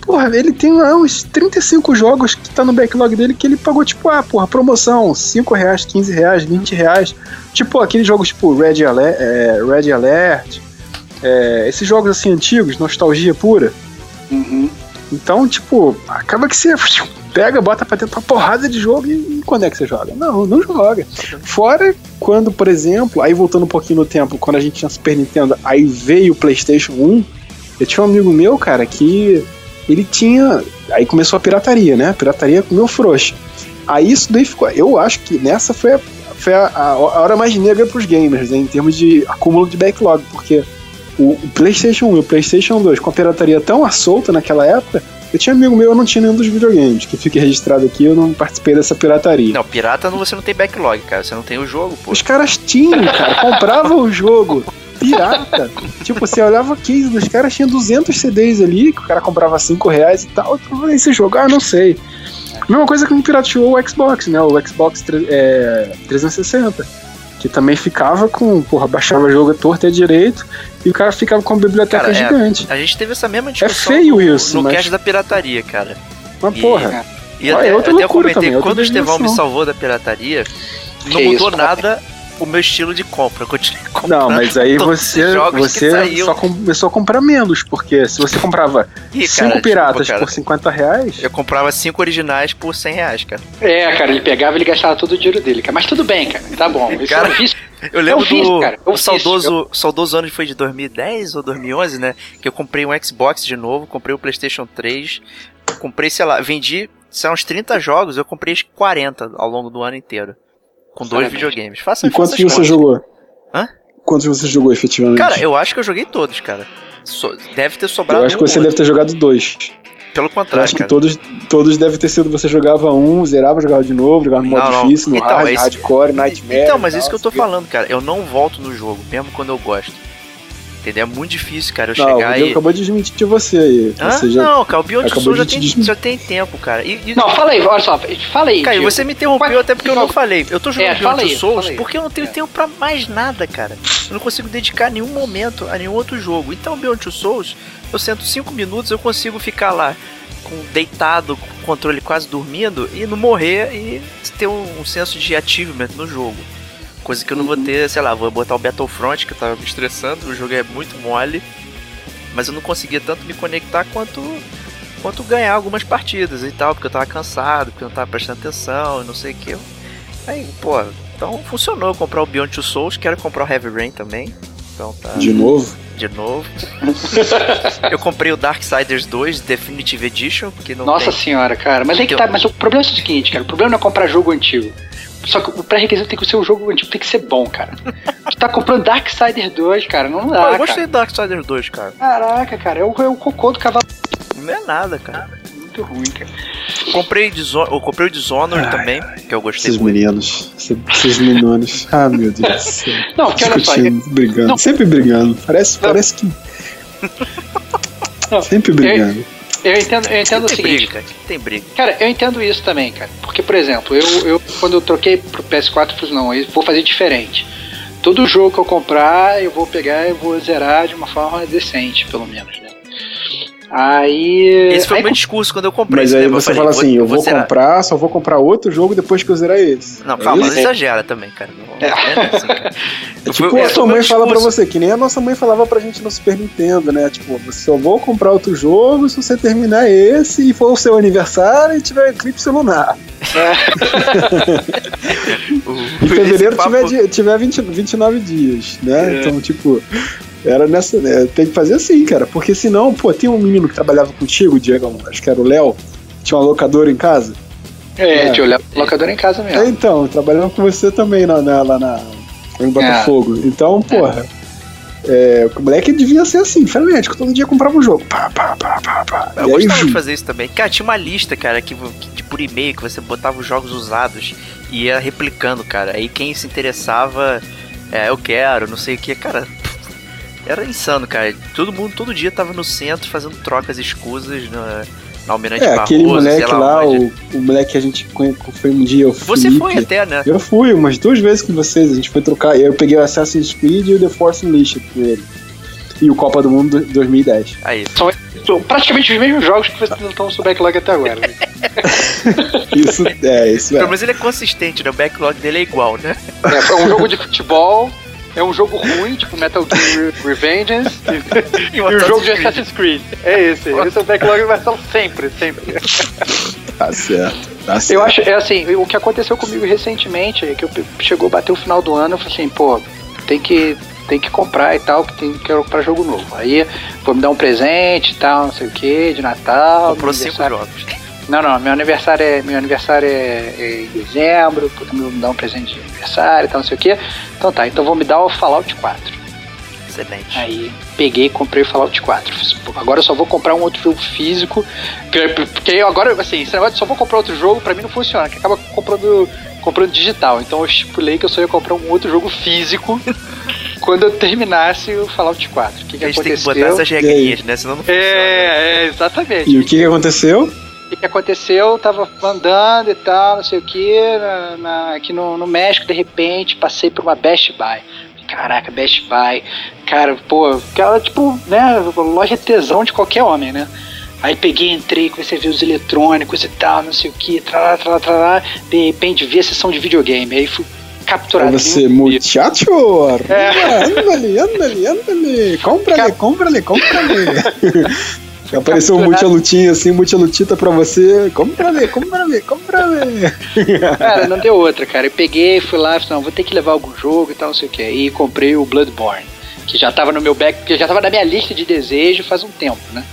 Porra, ele tem lá uns 35 jogos que tá no backlog dele que ele pagou, tipo, ah, porra, promoção, 5 reais, 15 reais, 20 reais. Tipo, aqueles jogos tipo Red Alert, é, Red Alert é, esses jogos assim antigos, nostalgia pura. Uhum. Então, tipo, acaba que você pega, bota pra dentro uma porrada de jogo e, e quando é que você joga? Não, não joga. Fora quando, por exemplo, aí voltando um pouquinho no tempo, quando a gente tinha Super Nintendo, aí veio o PlayStation 1, eu tinha um amigo meu, cara, que ele tinha. Aí começou a pirataria, né? Pirataria comeu frouxa. Aí isso daí ficou. Eu acho que nessa foi a, foi a, a- a hora mais negra pros gamers, né? Em termos de acúmulo de backlog, porque o PlayStation 1 e o PlayStation 2 com a pirataria tão à solta naquela época, eu tinha amigo meu, eu não tinha nenhum dos videogames, que fique registrado aqui, eu não participei dessa pirataria. Não, pirata não, você não tem backlog, cara. Você não tem o jogo, pô. Os caras tinham, cara, compravam o jogo pirata. tipo, você olhava o case dos caras, tinha 200 CDs ali, que o cara comprava 5 reais e tal. Esse jogo, ah, não sei. Mesma coisa que me pirateou o Xbox, né? O Xbox é, 360. Que também ficava com, porra, baixava jogo torto e direito e o cara ficava com a biblioteca cara, é, gigante. É, a gente teve essa mesma discussão é feio no, isso, no mas... cast da pirataria, cara. Mas, e, porra. E até, é outra até eu comentei, também, quando o Estevão me salvou da pirataria, não que mudou isso, nada o meu estilo de compra. Eu continuei comprando. Não, mas aí você, você só começou a comprar menos, porque se você comprava 5 piratas desculpa, por 50 reais. Eu comprava 5 originais por 100 reais, cara. É, cara, ele pegava e ele gastava todo o dinheiro dele. Mas tudo bem, cara, tá bom. Isso cara, é um Eu lembro do cara, o saudoso, eu... saudoso ano foi de 2010 ou 2011, né? Que eu comprei um Xbox de novo, comprei o PlayStation 3, comprei, sei lá, vendi são uns 30 jogos, eu comprei 40 ao longo do ano inteiro. Com dois videogames. Faça, e quantos você contas. jogou? Hã? Quantos você jogou efetivamente? Cara, eu acho que eu joguei todos, cara. So, deve ter sobrado. Eu acho que você deve ter jogado dois. Pelo contrário. Eu acho cara. que todos, todos devem ter sido você jogava um, zerava, jogava de novo, jogava no modo não, difícil, no então, hard, esse... hardcore, nightmare. Então, mas isso que eu tô falando, cara. Eu não volto no jogo, mesmo quando eu gosto. Entendeu? É muito difícil, cara, eu não, chegar e. acabou de desmentir você aí. Ah, você não, cara, o Beyond Soul já, tem, já tem tempo, cara. E, e... Não, fala aí, olha só, fala aí. Cara, você me interrompeu até porque eu não falei. Eu tô jogando é, Beyond Souls porque eu não tenho é. tempo pra mais nada, cara. Eu não consigo dedicar nenhum momento a nenhum outro jogo. Então, Beyond Two Souls, eu sento 5 minutos, eu consigo ficar lá com deitado, com o controle quase dormindo e não morrer e ter um, um senso de achievement no jogo. Coisa que eu não vou ter, sei lá, vou botar o Battlefront, que eu tava me estressando, o jogo é muito mole. Mas eu não conseguia tanto me conectar quanto quanto ganhar algumas partidas e tal, porque eu tava cansado, porque eu não tava prestando atenção e não sei o que. Aí, pô, então funcionou comprar o Beyond Two Souls, quero comprar o Heavy Rain também. Então tá. De novo? De novo. eu comprei o Darksiders 2 Definitive Edition, porque não Nossa tem... senhora, cara. Mas aí que tá, mas o problema é o seguinte, cara. O problema não é comprar jogo antigo. Só que o pré-requisito tem que ser um jogo antigo, tem que ser bom, cara. tu tá comprando Darksider 2, cara, não dá. Pô, eu gostei do Darksider 2, cara. Caraca, cara, é o, é o cocô do cavalo. Não é nada, cara. Muito ruim, cara. Comprei, eu comprei o Dishonored também, que eu gostei esses muito. Meninos, esses meninos. Ah, meu Deus do céu. Não, porque olha só. Brigando, não. sempre brigando. Parece, parece que. Não. Sempre brigando. Eu, entendo, eu entendo o seguinte. Briga, cara. Tem briga. Cara, eu entendo isso também, cara. Porque, por exemplo, eu, eu quando eu troquei pro PS4, eu falei, não, eu vou fazer diferente. Todo jogo que eu comprar, eu vou pegar e vou zerar de uma forma decente, pelo menos, né? Aí. Esse foi aí, o meu discurso quando eu comprei. Mas aí você fala assim: eu vou, vou comprar, só vou comprar outro jogo depois que eu zerar esse. Não, calma, não exagera também, cara. Não, é. É, assim, cara. é tipo, a sua mãe fala pra você, que nem a nossa mãe falava pra gente no Super Nintendo, né? Tipo, você só vou comprar outro jogo se você terminar esse e for o seu aniversário e tiver eclipse lunar. É. em fevereiro papo... tiver, tiver 20, 29 dias, né? É. Então, tipo, era nessa. Né, tem que fazer assim, cara. Porque senão, pô, tem um menino que trabalhava contigo, Diego, acho que era o Léo, tinha uma locadora em casa. É, é. tinha uma locadora em casa mesmo. É, então, trabalhava com você também lá na, lá na, em Botafogo. É. Então, porra. É, o moleque devia ser assim, frenético, todo dia comprava um jogo. Pá, pá, pá, pá, pá. Eu gostava aí, de fazer isso também. Cara, tinha uma lista, cara, que, que por e-mail que você botava os jogos usados e ia replicando, cara. Aí quem se interessava, é, eu quero, não sei o que, cara. Era insano, cara. Todo mundo, todo dia tava no centro fazendo trocas escusas na, na Almirante é, Barroso, aquele moleque lá, o, o moleque que a gente foi um dia, o Você Felipe. foi até, né? Eu fui umas duas vezes com vocês, a gente foi trocar. Eu peguei o Assassin's Creed e o The Force Unleashed com ele. E o Copa do Mundo 2010. Aí. São, praticamente os mesmos jogos que vocês estão no seu backlog até agora. Né? isso, é, isso é. Mas ele é consistente, né? O backlog dele é igual, né? É, um jogo de futebol, é um jogo ruim, tipo Metal Gear Revengeance, e, e um jogo de Assassin's Creed. É esse. Esse é o backlog universal sempre, sempre. Tá certo. Tá certo. Eu acho, é assim, o que aconteceu comigo recentemente é que eu chegou a bater o final do ano, eu falei assim, pô, tem que tem que comprar e tal, que tem que comprar jogo novo. Aí vou me dar um presente e tal, não sei o que, de Natal. Comprou cinco jogos. Não, não, meu aniversário é, meu aniversário é, é em dezembro, puta, me dar um presente de aniversário e tal, não sei o que. Então tá, então vou me dar o Fallout 4. Excelente. Aí peguei e comprei o Fallout 4. Agora eu só vou comprar um outro jogo físico. Porque agora, assim, esse negócio de só vou comprar outro jogo, pra mim não funciona, que acaba comprando, comprando digital. Então eu estipulei que eu só ia comprar um outro jogo físico quando eu terminasse o Fallout 4. O que, que a gente aconteceu? tem que botar essas regrinhas, né? Senão não funciona. É, é, exatamente. E o que, que aconteceu? O que aconteceu? Eu tava andando e tal, não sei o que, na, na, aqui no, no México, de repente, passei por uma Best Buy. Caraca, Best Buy. Cara, pô, aquela, tipo, né, loja tesão de qualquer homem, né? Aí peguei, entrei, comecei a ver os eletrônicos e tal, não sei o que, tralá, tralá, tralá. De repente vi a sessão de videogame. Aí fui capturado. Você, muchacho, é. andale, andale, andale. Compra-lhe, compra-lhe, compra-lhe. Apareceu um multilutinha assim, multilutita pra você. Compra-lhe, compra-lhe, compra-lhe. Cara, não deu outra, cara. Eu peguei, fui lá, falei, não, vou ter que levar algum jogo e tal, não sei o que. E comprei o Bloodborne, que já tava no meu back, que já tava na minha lista de desejo faz um tempo, né?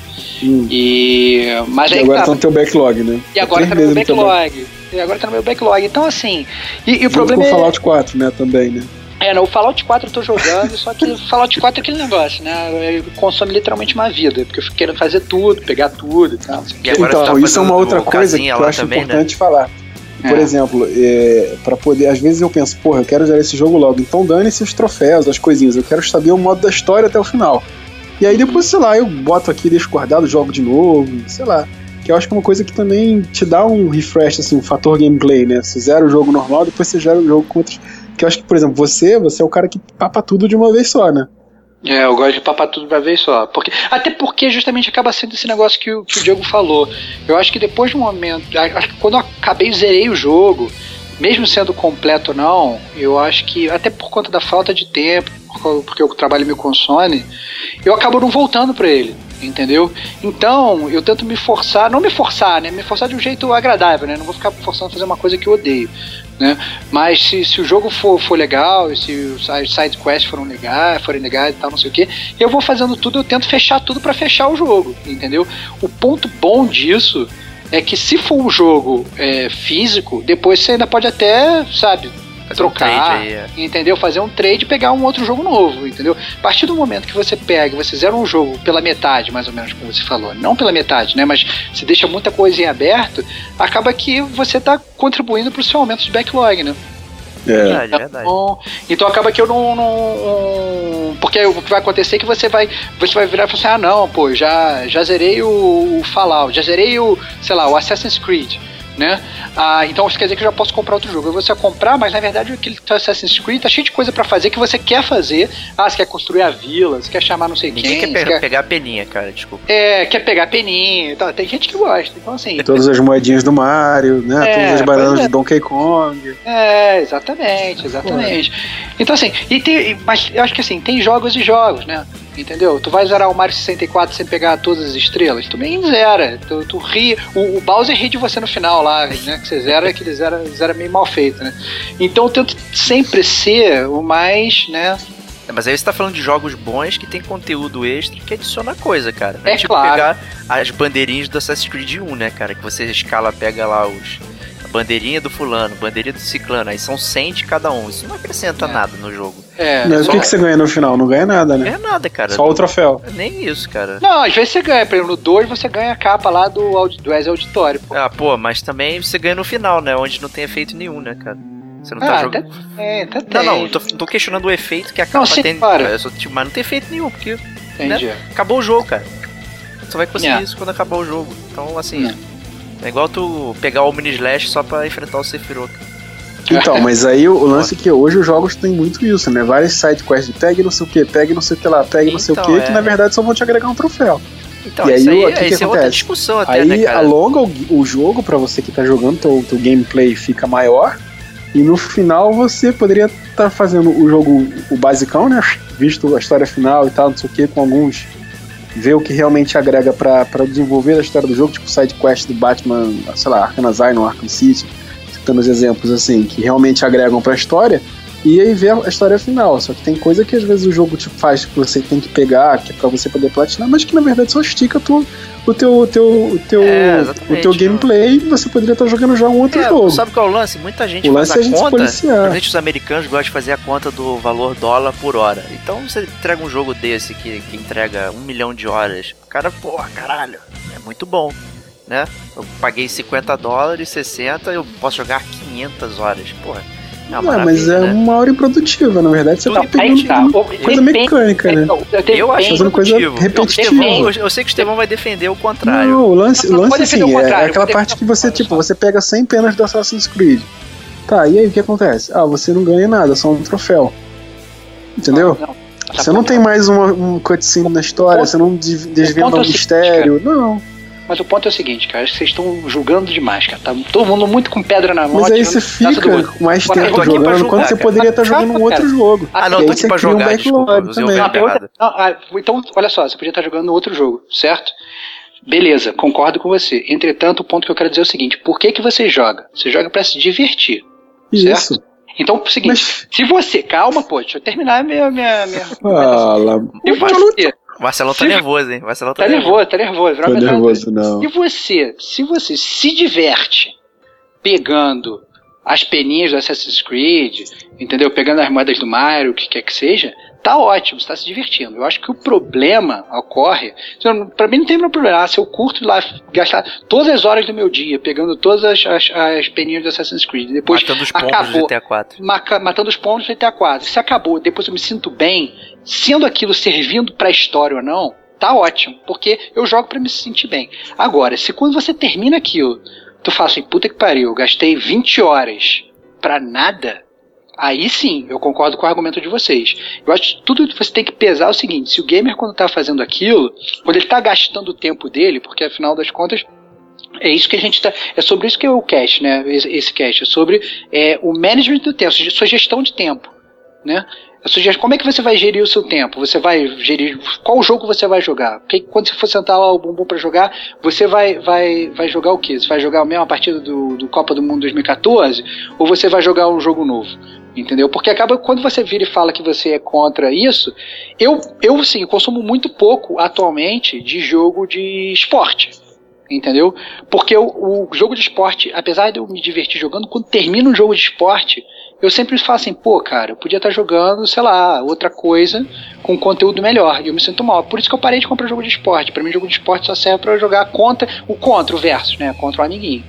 Hum. E. Mas e aí, agora tá no teu backlog, né? E agora tá no meu backlog. E agora tá no meu backlog. Então, assim. E, e o problema com é. Fallout 4, né? Também, né? É, no Fallout 4 eu tô jogando, só que Fallout 4 é aquele negócio, né? Consome literalmente uma vida, porque eu fico querendo fazer tudo, pegar tudo e tal. E então, tá isso é uma outra coisa que eu acho também, né? importante né? falar. Por é. exemplo, é, para poder. Às vezes eu penso, porra, eu quero jogar esse jogo logo. Então dane-se os troféus, as coisinhas. Eu quero saber o modo da história até o final. E aí depois, sei lá, eu boto aqui, deixo guardado, jogo de novo, sei lá. Que eu acho que é uma coisa que também te dá um refresh, assim, um fator gameplay, né? Você zera o jogo normal, depois você gera o jogo com outros. Que eu acho que, por exemplo, você, você é o cara que papa tudo de uma vez só, né? É, eu gosto de papar tudo de uma vez só. Porque, até porque justamente acaba sendo esse negócio que o, que o Diego falou. Eu acho que depois de um momento. Acho que quando eu acabei, zerei o jogo, mesmo sendo completo ou não, eu acho que, até por conta da falta de tempo, porque o trabalho me consome, eu acabo não voltando para ele, entendeu? Então, eu tento me forçar, não me forçar, né? Me forçar de um jeito agradável, né? Não vou ficar forçando a fazer uma coisa que eu odeio, né? Mas se, se o jogo for, for legal, se as side quests foram legais, forem legais e tal, não sei o que, eu vou fazendo tudo, eu tento fechar tudo para fechar o jogo, entendeu? O ponto bom disso é que se for um jogo é, físico, depois você ainda pode até, sabe, trocar, um aí, é. entendeu? Fazer um trade e pegar um outro jogo novo, entendeu? A partir do momento que você pega, você zera um jogo pela metade, mais ou menos, como você falou, não pela metade, né? Mas se deixa muita coisa em aberto, acaba que você está contribuindo para o seu aumento de backlog, né? É. Verdade, verdade. Então, então acaba que eu não, não, Porque o que vai acontecer é que você vai. Você vai virar e falar assim, ah não, pô, já, já zerei o, o Fallout, já zerei o, sei lá, o Assassin's Creed né? Ah, então isso quer dizer que eu já posso comprar outro jogo. Você comprar, mas na verdade aquele Assassin's Creed tá cheio de coisa para fazer que você quer fazer. Ah, você quer construir a vila, você quer chamar não sei Ninguém quem. Ninguém quer, quer pegar a peninha, cara, desculpa. É, quer pegar a peninha. Então, tem gente que gosta. Então, assim. Todas as moedinhas do Mario, né? É, Todas as bananas é. de Donkey Kong. É, exatamente, exatamente. Pô. Então, assim, e tem, mas eu acho que assim, tem jogos e jogos, né? Entendeu? Tu vai zerar o Mario 64 sem pegar todas as estrelas? Tu nem zera. Tu, tu ri. O, o, Bowser ri de você no final lá, né? Que você zera, que ele zera, zera meio mal feito, né? Então eu tento sempre ser o mais, né? É, mas aí você tá falando de jogos bons que tem conteúdo extra que adiciona coisa, cara. É, é tipo claro. pegar as bandeirinhas do Assassin's Creed 1, né, cara? Que você escala, pega lá os bandeirinha do fulano, bandeirinha do ciclano, aí são 100 de cada um. Isso não acrescenta é. nada no jogo. É. Mas só... o que, que você ganha no final? Não ganha nada, né? Não ganha nada, cara. Só o troféu. Nem isso, cara. Não, às vezes você ganha. Por exemplo, no 2 você ganha a capa lá do, do Ezio Auditório, pô. Ah, pô, mas também você ganha no final, né? Onde não tem efeito nenhum, né, cara? Você não tá ah, jogando. É, tá não, não, tô, tô questionando o efeito que a capa não, sim, tem. Claro. Só, tipo, mas não tem efeito nenhum, porque. Né, acabou o jogo, cara. Você vai conseguir yeah. isso quando acabar o jogo. Então, assim. Yeah. É igual tu pegar o mini slash só pra enfrentar o Sephiroth. Então, mas aí o, lance é que hoje os jogos têm muito isso, né? Várias side quests de pegue não sei o que, pegue não sei o que lá, pegue então, não sei o que, é... que na verdade só vão te agregar um troféu. Então, e aí, aí, o que, que é acontece? discussão até, aí né, cara? alonga o, o jogo para você que tá jogando, teu, teu gameplay fica maior, e no final você poderia estar tá fazendo o jogo, o basicão, né? Visto a história final e tal, não sei o que, com alguns ver o que realmente agrega para desenvolver a história do jogo, tipo side quest do Batman, sei lá, Arkham Asylum, Arkham City, citando os exemplos assim, que realmente agregam para a história, e aí ver a história final. Só que tem coisa que às vezes o jogo tipo, faz que você tem que pegar, que é pra você poder platinar, mas que na verdade só estica tu, o teu, o teu, o teu, é, o teu gameplay e você poderia estar jogando já um outro é, jogo. Sabe qual é o lance? Muita gente o faz lance a, é a conta. Principalmente os americanos gostam de fazer a conta do valor dólar por hora. Então você entrega um jogo desse que, que entrega um milhão de horas. O cara, porra, caralho, é muito bom. Né? Eu paguei 50 dólares, 60, eu posso jogar 500 horas. Porra, não, mas é né? uma hora improdutiva, na verdade você Tudo tá pegando tá. coisa mecânica, né? Eu acho Fazendo coisa repetitiva. Não, eu, eu sei que o Estevão vai defender o contrário. Não, o lance, Não, lance assim, o é, é aquela parte que você, tipo, você pega 100 penas do Assassin's Creed. Tá, e aí o que acontece? Ah, você não ganha nada, só um troféu. Entendeu? Não, Você não tem mais uma, um cutscene na história, você não des- desvenda é um mistério. Não. Mas o ponto é o seguinte, cara, acho que vocês estão julgando demais, cara. Tá todo mundo muito com pedra na mão. Mas aí você fica mais tempo tô aqui pra jogando, julgar, quando você cara. poderia estar Calma, jogando um outro cara. jogo. Ah, não, tô aqui pra cria um jogar, desculpa, pergunta- não, ah, então, olha só, você podia estar jogando outro jogo, certo? Beleza, concordo com você. Entretanto, o ponto que eu quero dizer é o seguinte: por que, que você joga? Você joga pra se divertir. Isso. Então, é o seguinte: Mas se você. Calma, pô, deixa eu terminar a minha. minha, minha fala, se você. O Marcelão tá Se- nervoso, hein? O Marcelão tá, Tá nervoso, tá nervoso. tô nervoso não. Se você, se você se diverte pegando as peninhas do Assassin's Creed, entendeu? Pegando as moedas do Mario, o que quer que seja, tá ótimo, você tá se divertindo. Eu acho que o problema ocorre. Pra mim não tem meu problema. Ah, se eu curto lá gastar todas as horas do meu dia pegando todas as, as, as peninhas do Assassin's Creed, depois Matando os pontos acabou, do GTA 4. maca- matando os pontos do GTA 4. Se acabou, depois eu me sinto bem, sendo aquilo servindo pra história ou não, tá ótimo, porque eu jogo pra me sentir bem. Agora, se quando você termina aquilo, tu fala assim, puta que pariu, gastei 20 horas pra nada, aí sim, eu concordo com o argumento de vocês. Eu acho que tudo que você tem que pesar é o seguinte, se o gamer quando tá fazendo aquilo, quando ele tá gastando o tempo dele, porque afinal das contas, é isso que a gente tá. É sobre isso que é o cache, né? Esse, cache. É sobre é, o management do tempo, sua gestão de tempo. Né? Gestão- como é que você vai gerir o seu tempo? Você vai gerir. Qual jogo você vai jogar? Porque quando você for sentar lá o bumbum para jogar, você vai, vai, vai jogar o quê? Você vai jogar a mesma partida do, do Copa do Mundo 2014? Ou você vai jogar um jogo novo? Entendeu? Porque acaba quando você vira e fala que você é contra isso, eu, eu sim, consumo muito pouco atualmente de jogo de esporte. Entendeu? Porque o, o jogo de esporte, apesar de eu me divertir jogando, quando termina um jogo de esporte, eu sempre falo assim, pô, cara, eu podia estar jogando, sei lá, outra coisa com conteúdo melhor. E eu me sinto mal. Por isso que eu parei de comprar jogo de esporte. Pra mim, jogo de esporte só serve pra eu jogar contra o contra, o versus, né? Contra o amiguinho.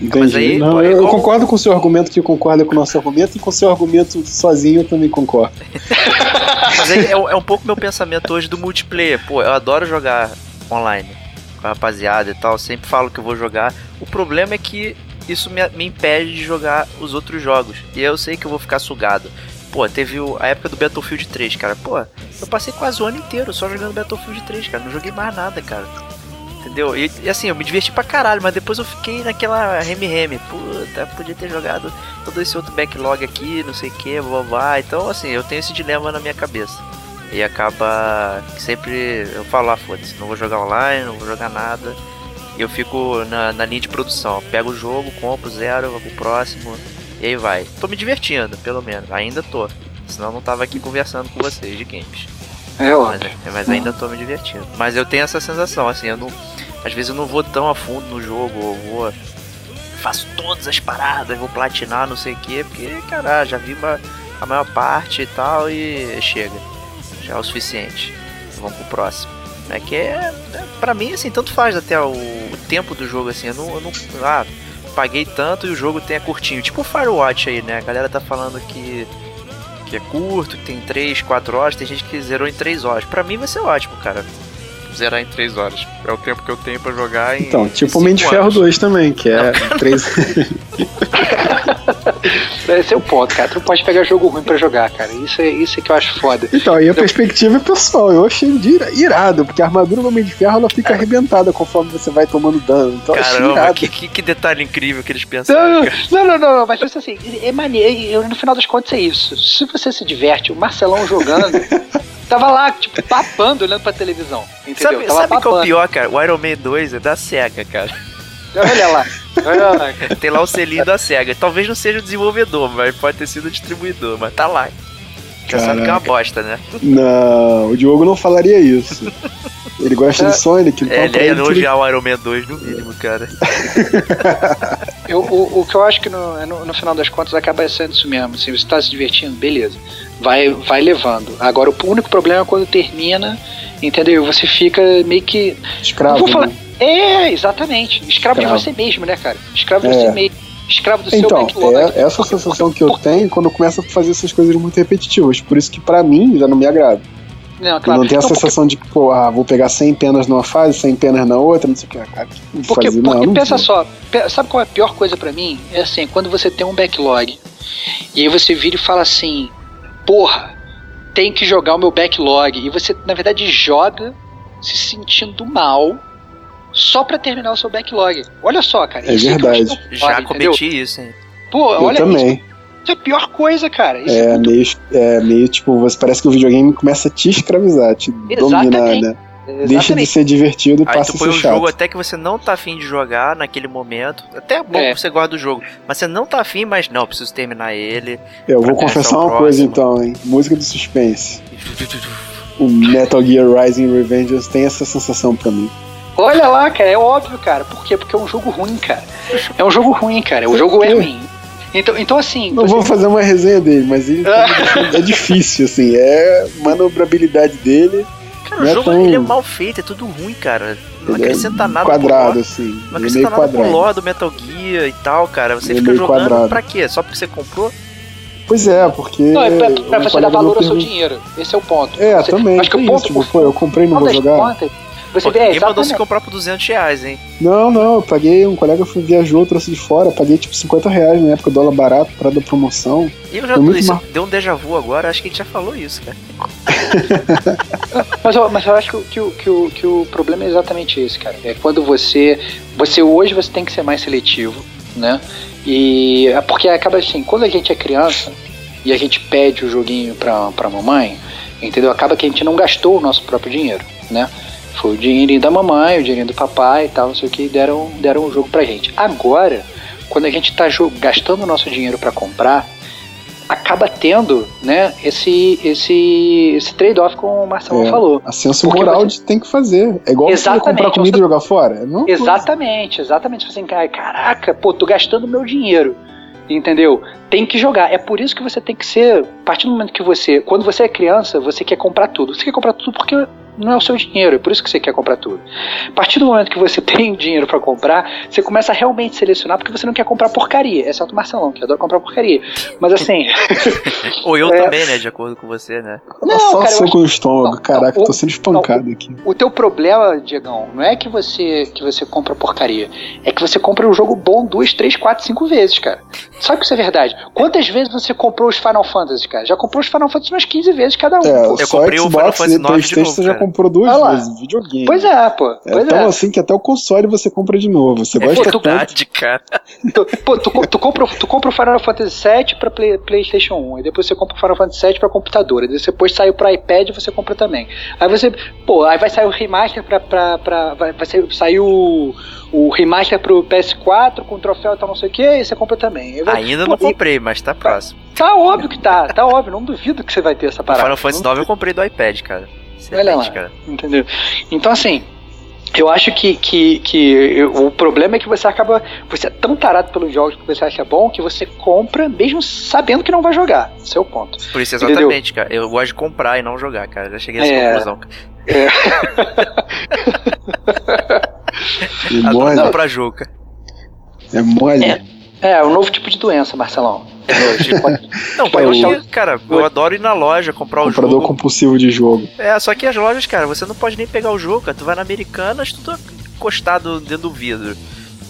Entendi. Mas aí, não, pô, eu, é eu igual- concordo com o seu argumento que concorda com o nosso argumento e com o seu argumento sozinho eu também concordo. Mas aí é, é um pouco meu pensamento hoje do multiplayer. Pô, eu adoro jogar online com a rapaziada e tal. Sempre falo que eu vou jogar. O problema é que isso me, me impede de jogar os outros jogos. E eu sei que eu vou ficar sugado. Pô, teve o- a época do Battlefield 3, cara. Pô, eu passei quase o ano inteiro só jogando Battlefield 3, cara. Não joguei mais nada, cara. Entendeu? E, e assim, eu me diverti pra caralho, mas depois eu fiquei naquela reme-reme. Puta, podia ter jogado todo esse outro backlog aqui, não sei o que, blá. Então, assim, eu tenho esse dilema na minha cabeça. E acaba sempre eu falo, ah, foda-se, não vou jogar online, não vou jogar nada. Eu fico na, na linha de produção. Pego o jogo, compro zero, vou pro próximo. E aí vai. Tô me divertindo, pelo menos. Ainda tô. Senão eu não tava aqui conversando com vocês de games. É Mas, óbvio. mas ainda tô me divertindo. Mas eu tenho essa sensação, assim, eu não. Às vezes eu não vou tão a fundo no jogo, eu vou. Faço todas as paradas, vou platinar, não sei o que, porque, cara, já vi uma- a maior parte e tal e chega. Já é o suficiente. Vamos pro próximo. É que é. é pra mim, assim, tanto faz até o, o tempo do jogo, assim, eu não. Eu não ah, paguei tanto e o jogo tem é curtinho. Tipo o Firewatch aí, né? A galera tá falando que que é curto, que tem 3, 4 horas, tem gente que zerou em 3 horas. Pra mim vai ser ótimo, cara. Zerar em 3 horas. É o tempo que eu tenho pra jogar em. Então, tipo o Mente de Ferro anos. 2 também, que é três. Esse é o ponto, cara. Tu não pode pegar jogo ruim pra jogar, cara. Isso é, isso é que eu acho foda. Então, aí a perspectiva é pessoal. Eu achei irado, porque a armadura do Homem de Ferro ela fica arrebentada conforme você vai tomando dano. Então, Caramba, irado. que, que, que detalhe incrível que eles pensaram. não, cara. não, não, não, mas isso assim, é maneiro. eu, No final das contas é isso. Se você se diverte, o Marcelão jogando, tava lá, tipo, papando, olhando pra televisão. Entendeu? Sabe, tava sabe qual é o pior, cara? O Iron Man 2 é da SEGA, cara. Olha lá, olha lá. Tem lá o selinho da SEGA. Talvez não seja o desenvolvedor, mas pode ter sido o distribuidor, mas tá lá. Já sabe que é uma bosta, né? Não, o Diogo não falaria isso. Ele gosta de Sonic, então É, ele pra ia ele elogiar o Iron Man 2 no mínimo, cara. Eu, o, o que eu acho que no, no, no final das contas acaba sendo isso mesmo. Se você tá se divertindo, beleza. Vai, vai levando. Agora, o único problema é quando termina, entendeu? Você fica meio que. escravo. Não vou falar- né? É, exatamente. Escravo de você mesmo, né, cara? Escravo de É. você mesmo. escravo do seu Então, backlog. é essa Porque- sensação porque- que eu tenho quando eu começo a fazer essas coisas muito repetitivas. Por isso que pra mim já não me agrada. Não, claro. não tenho a Não, porque- sensação de que, pô, ah, vou pegar 100 penas numa fase, 100 penas na outra, não sei o que. Cara, que Porque, fazer, porque não, não pensa só, sabe qual é a pior coisa pra mim? É assim, quando você tem um backlog e aí você vira e fala assim, porra, tem que jogar o meu backlog. E você, na verdade, joga se sentindo mal só pra terminar o seu backlog. Olha só, cara. É isso que eu verdade. Já entendeu? cometi isso, hein? Pô, Eu olha também. isso. Isso é a pior coisa, cara. Isso É muito- meio, é meio tipo, você parece que o videogame começa a te escravizar, te domina, Exatamente. né? Deixa de Exatamente. ser divertido e Aí passa tu a põe ser um chato. jogo até que você não tá afim de jogar naquele momento. Até é bom É. que você gosta do jogo. Mas você não tá afim, mas não, preciso terminar ele. Eu vou confessar o uma coisa então, hein? Música do suspense. O Metal Gear Rising Revengeance tem essa sensação pra mim. Olha lá, cara, é óbvio, cara. Por quê? Porque é um jogo ruim, cara. É um jogo ruim, cara. O jogo é ruim. Então, então assim. Não você- vou fazer uma resenha dele, mas ele tá é difícil, assim. É manobrabilidade dele. Cara, Não o é jogo tão- ele é mal feito, é tudo ruim, cara. Não ele é acrescenta nada pro quadrado, lore. assim. Não é acrescenta meio nada pro quadrado. lore do Metal Gear e tal, cara. Você Ele é fica jogando quadrado. pra quê? Só porque você comprou? Pois é, porque. Não, é pra, pra o você dar valor ao seu dinheiro. Esse é o ponto. É, Você- também. Acho que o ponto. isso, tipo, pô, eu comprei e não no vou jogar. contas, você Pô, vê, ninguém mandou você comprar por 200 reais, hein? Não, não, eu paguei, um colega foi, viajou, trouxe de fora, paguei tipo 50 reais na época, dólar barato, para da promoção. E eu já isso mal. deu um déjà vu agora, acho que a gente já falou isso, cara. Mas, eu- mas eu acho que, o- que, que, o, que o problema é exatamente esse, cara. É quando você. Você hoje você tem que ser mais seletivo, né? E é porque acaba assim, quando a gente é criança e a gente pede o joguinho pra, pra mamãe, entendeu? Acaba que a gente não gastou o nosso próprio dinheiro, né? Foi o dinheirinho da mamãe, o dinheirinho do papai e tal, não sei o que, e deram, deram o jogo pra gente. Agora, quando a gente tá gastando o nosso dinheiro pra comprar, acaba tendo, né, esse, esse, esse trade-off como o Marcelo É. falou. A senso Porque moral você- de tem que fazer. É igual você Exatamente, comprar comida você- e jogar fora. É a mesma coisa. Exatamente, exatamente. Assim, cara, caraca, pô, tô gastando meu dinheiro. Entendeu? Tem que jogar. É por isso que você tem que ser. A partir do momento que você. Quando você é criança, você quer comprar tudo. Você quer comprar tudo porque não é o seu dinheiro. É por isso que você quer comprar tudo. A partir do momento que você tem dinheiro pra comprar, você começa a realmente selecionar porque você não quer comprar porcaria. Exceto o Marcelão, que adora comprar porcaria. Mas assim. Ou eu É. também, né? De acordo com você, né? Não, Só cara, eu soco no estômago. Não, Caraca, não, tô sendo espancado aqui. O teu problema, Diegão, não é que você que você compra porcaria. É que você compra um jogo bom duas, três, quatro, cinco vezes, cara. Sabe que isso é verdade? Quantas vezes você comprou os Final Fantasy, cara? Já comprou os Final Fantasy umas 15 vezes cada um. É. Eu comprei o Final Fantasy e IX de Playstation novo, cara. Comprou duas Olha lá. vezes. Videogame. Pois é, pô. É Pois tão é. assim que até o console você compra de novo. Você É gosta tanto. verdade, cara. Tu, pô, tu, tu compra, tu compra o Final Fantasy VII pra Play- PlayStation 1, e depois você compra o Final Fantasy VII pra computador, e depois saiu pra iPad e você compra também. Aí você, pô, aí vai sair o remaster pra. pra, pra vai, vai sair, sair o, o remaster pro PS4 com troféu e tal, não sei o que, e você compra também. Vai- Ainda pô, não e- comprei, mas tá próximo. Tá óbvio que tá, tá óbvio, não duvido que você vai ter essa O parada. Final Fantasy Não- IX eu comprei do iPad, cara. Olha lá. Excelente, cara. Entendeu? Então, assim, eu acho que, que, que eu- o problema é que você acaba. Você é tão tarado pelos jogos que você acha bom que você compra mesmo sabendo que não vai jogar. Esse é o ponto. Por isso, Entendeu? exatamente, cara. Eu gosto de comprar e não jogar, cara. Já cheguei a essa É. conclusão. É Adoro mole. comprar jogo, cara. É mole. É. É, um novo tipo de doença, Marcelão. Não, Tipo, eu, eu- cara, eu adoro ir na loja comprar o Comprador jogo. compulsivo de jogo. É, só que as lojas, cara, você não pode nem pegar o jogo, cara. Tu vai na Americanas, tudo encostado dentro do vidro.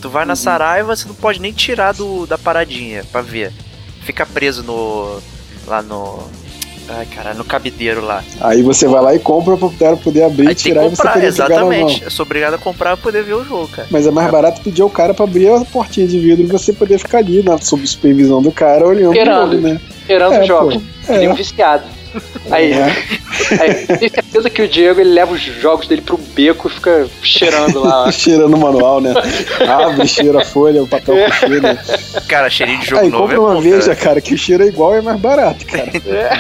Tu vai na Uhum. Saraiva, você não pode nem tirar do, da paradinha pra ver. Fica preso no. lá no. Ai, cara, no cabideiro lá. Aí você vai lá e compra pra poder- poder abrir Aí e tem tirar que e você comprar, na mão. exatamente. Eu sou obrigado a comprar pra poder ver o jogo, cara. Mas é mais barato pedir ao cara pra abrir a portinha de vidro e você poder ficar ali na, sob supervisão do cara olhando o Esperando. jogo, né? Esperando É, pô. Ele é um É. viciado. Aí, É. aí, tenho certeza que o Diego ele leva os jogos dele pro beco e fica cheirando lá. Cheirando o manual, né? Abre, cheira a folha, o papel com cheiro. Cara, cheirinho de jogo Aí novo compra é uma bom, vez, cara. cara, que o cheiro é igual e é mais barato, cara.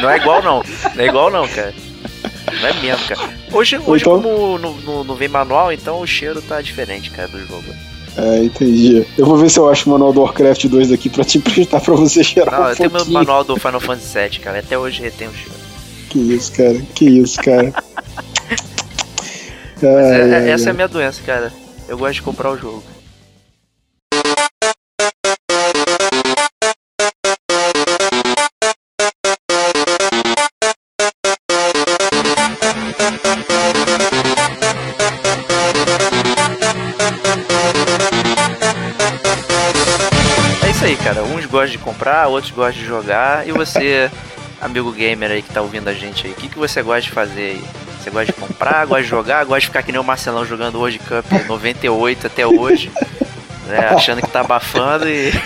Não é igual não. Não é igual não, cara. Não é mesmo, cara. Hoje, hoje então- como não, não, não vem manual, então o cheiro tá diferente, cara, do jogo. É, entendi. Eu vou ver se eu acho o manual do Warcraft 2 aqui pra te emprestar pra você cheirar Não, um eu tenho meu pouquinho. manual do Final Fantasy VII, cara. Até hoje retém o cheiro. Que isso, cara. Que isso, cara. Mas é- Ai, é- ai, essa é a ai. minha doença, cara. Eu gosto de comprar o jogo. Gostam de comprar, outros gostam de jogar. E você, amigo gamer aí que tá ouvindo a gente aí, o que, que você gosta de fazer aí? Você gosta de comprar, gosta de jogar, gosta de ficar que nem o Marcelão jogando World Cup 98 até hoje, né? Achando que tá abafando e.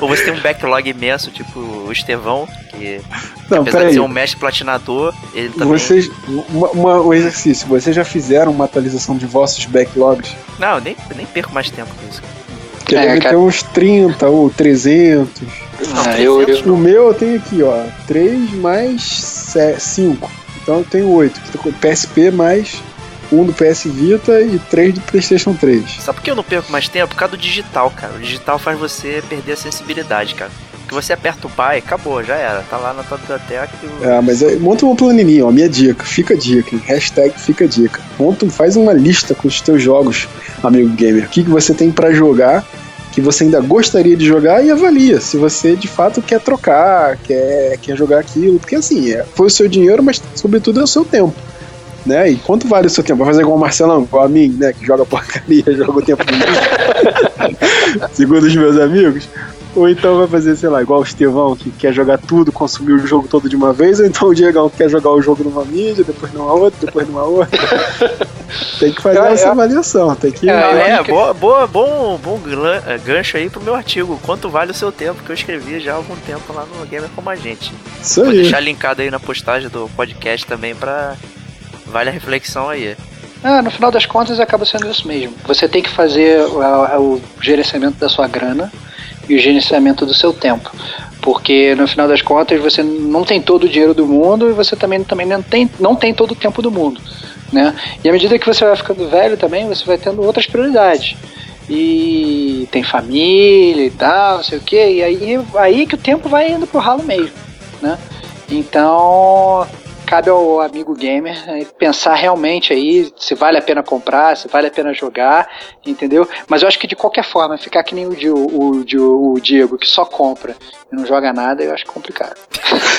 Ou você tem um backlog imenso, tipo o Estevão, que Não, apesar de ser um mestre platinador, ele também. Vocês. Uma, uma, um exercício, vocês já fizeram uma atualização de vossos backlogs? Não, eu nem, nem perco mais tempo com isso. Que é, deve cara... ter uns 30 ou 300. Ah, eu, eu... O meu eu tenho aqui, ó, 3 mais 5. Então eu tenho 8. PSP mais um do PS Vita e três do PlayStation 3. Sabe por que eu não perco mais tempo? Por causa do digital, cara. O digital faz você perder a sensibilidade, cara. Porque você aperta o pai, acabou, já era. Tá lá na tua biblioteca. O... É, mas aí, monta uma planilhinha, ó. Minha dica, fica dica. Hashtag fica dica. Monta, faz uma lista com os teus jogos, amigo gamer. O que, que você tem para jogar que você ainda gostaria de jogar e avalia se você de fato quer trocar, quer, quer jogar aquilo. Porque assim, é, foi o seu dinheiro, mas sobretudo é o seu tempo né? E quanto vale o seu tempo? Vai fazer igual o Marcelão, igual a mim, né? Que joga porcaria, joga o tempo do. Segundo os meus amigos. Ou então vai fazer, sei lá, igual o Estevão, que quer jogar tudo, consumir o jogo todo de uma vez, ou então o Diegão que quer jogar o jogo numa mídia, depois numa outra, depois numa outra. tem que fazer é, essa é. avaliação, tem que... É, é boa, boa, bom, bom é, gancho aí pro meu artigo, quanto vale o seu tempo, que eu escrevi já há algum tempo lá no Gamer Como a Gente. Isso Vou aí. deixar linkado aí na postagem do podcast também pra Vale a reflexão aí. Ah, no final das contas acaba sendo isso mesmo. Você tem que fazer o, o gerenciamento da sua grana e o gerenciamento do seu tempo. Porque no final das contas você não tem todo o dinheiro do mundo e você também, também não, tem, não tem todo o tempo do mundo. Né? E à medida que você vai ficando velho também, você vai tendo outras prioridades. E tem família e tal, não sei o que, e aí, aí que o tempo vai indo pro ralo mesmo. Né? Então cabe ao amigo gamer né, pensar realmente aí se vale a pena comprar, se vale a pena jogar, entendeu? Mas eu acho que de qualquer forma, ficar que nem o, o, o, o Diego, que só compra e não joga nada, eu acho complicado.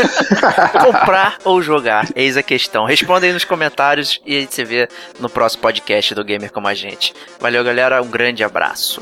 comprar ou jogar? Eis a questão. Responda aí nos comentários e a gente se vê no próximo podcast do Gamer Como a Gente. Valeu, galera. Um grande abraço.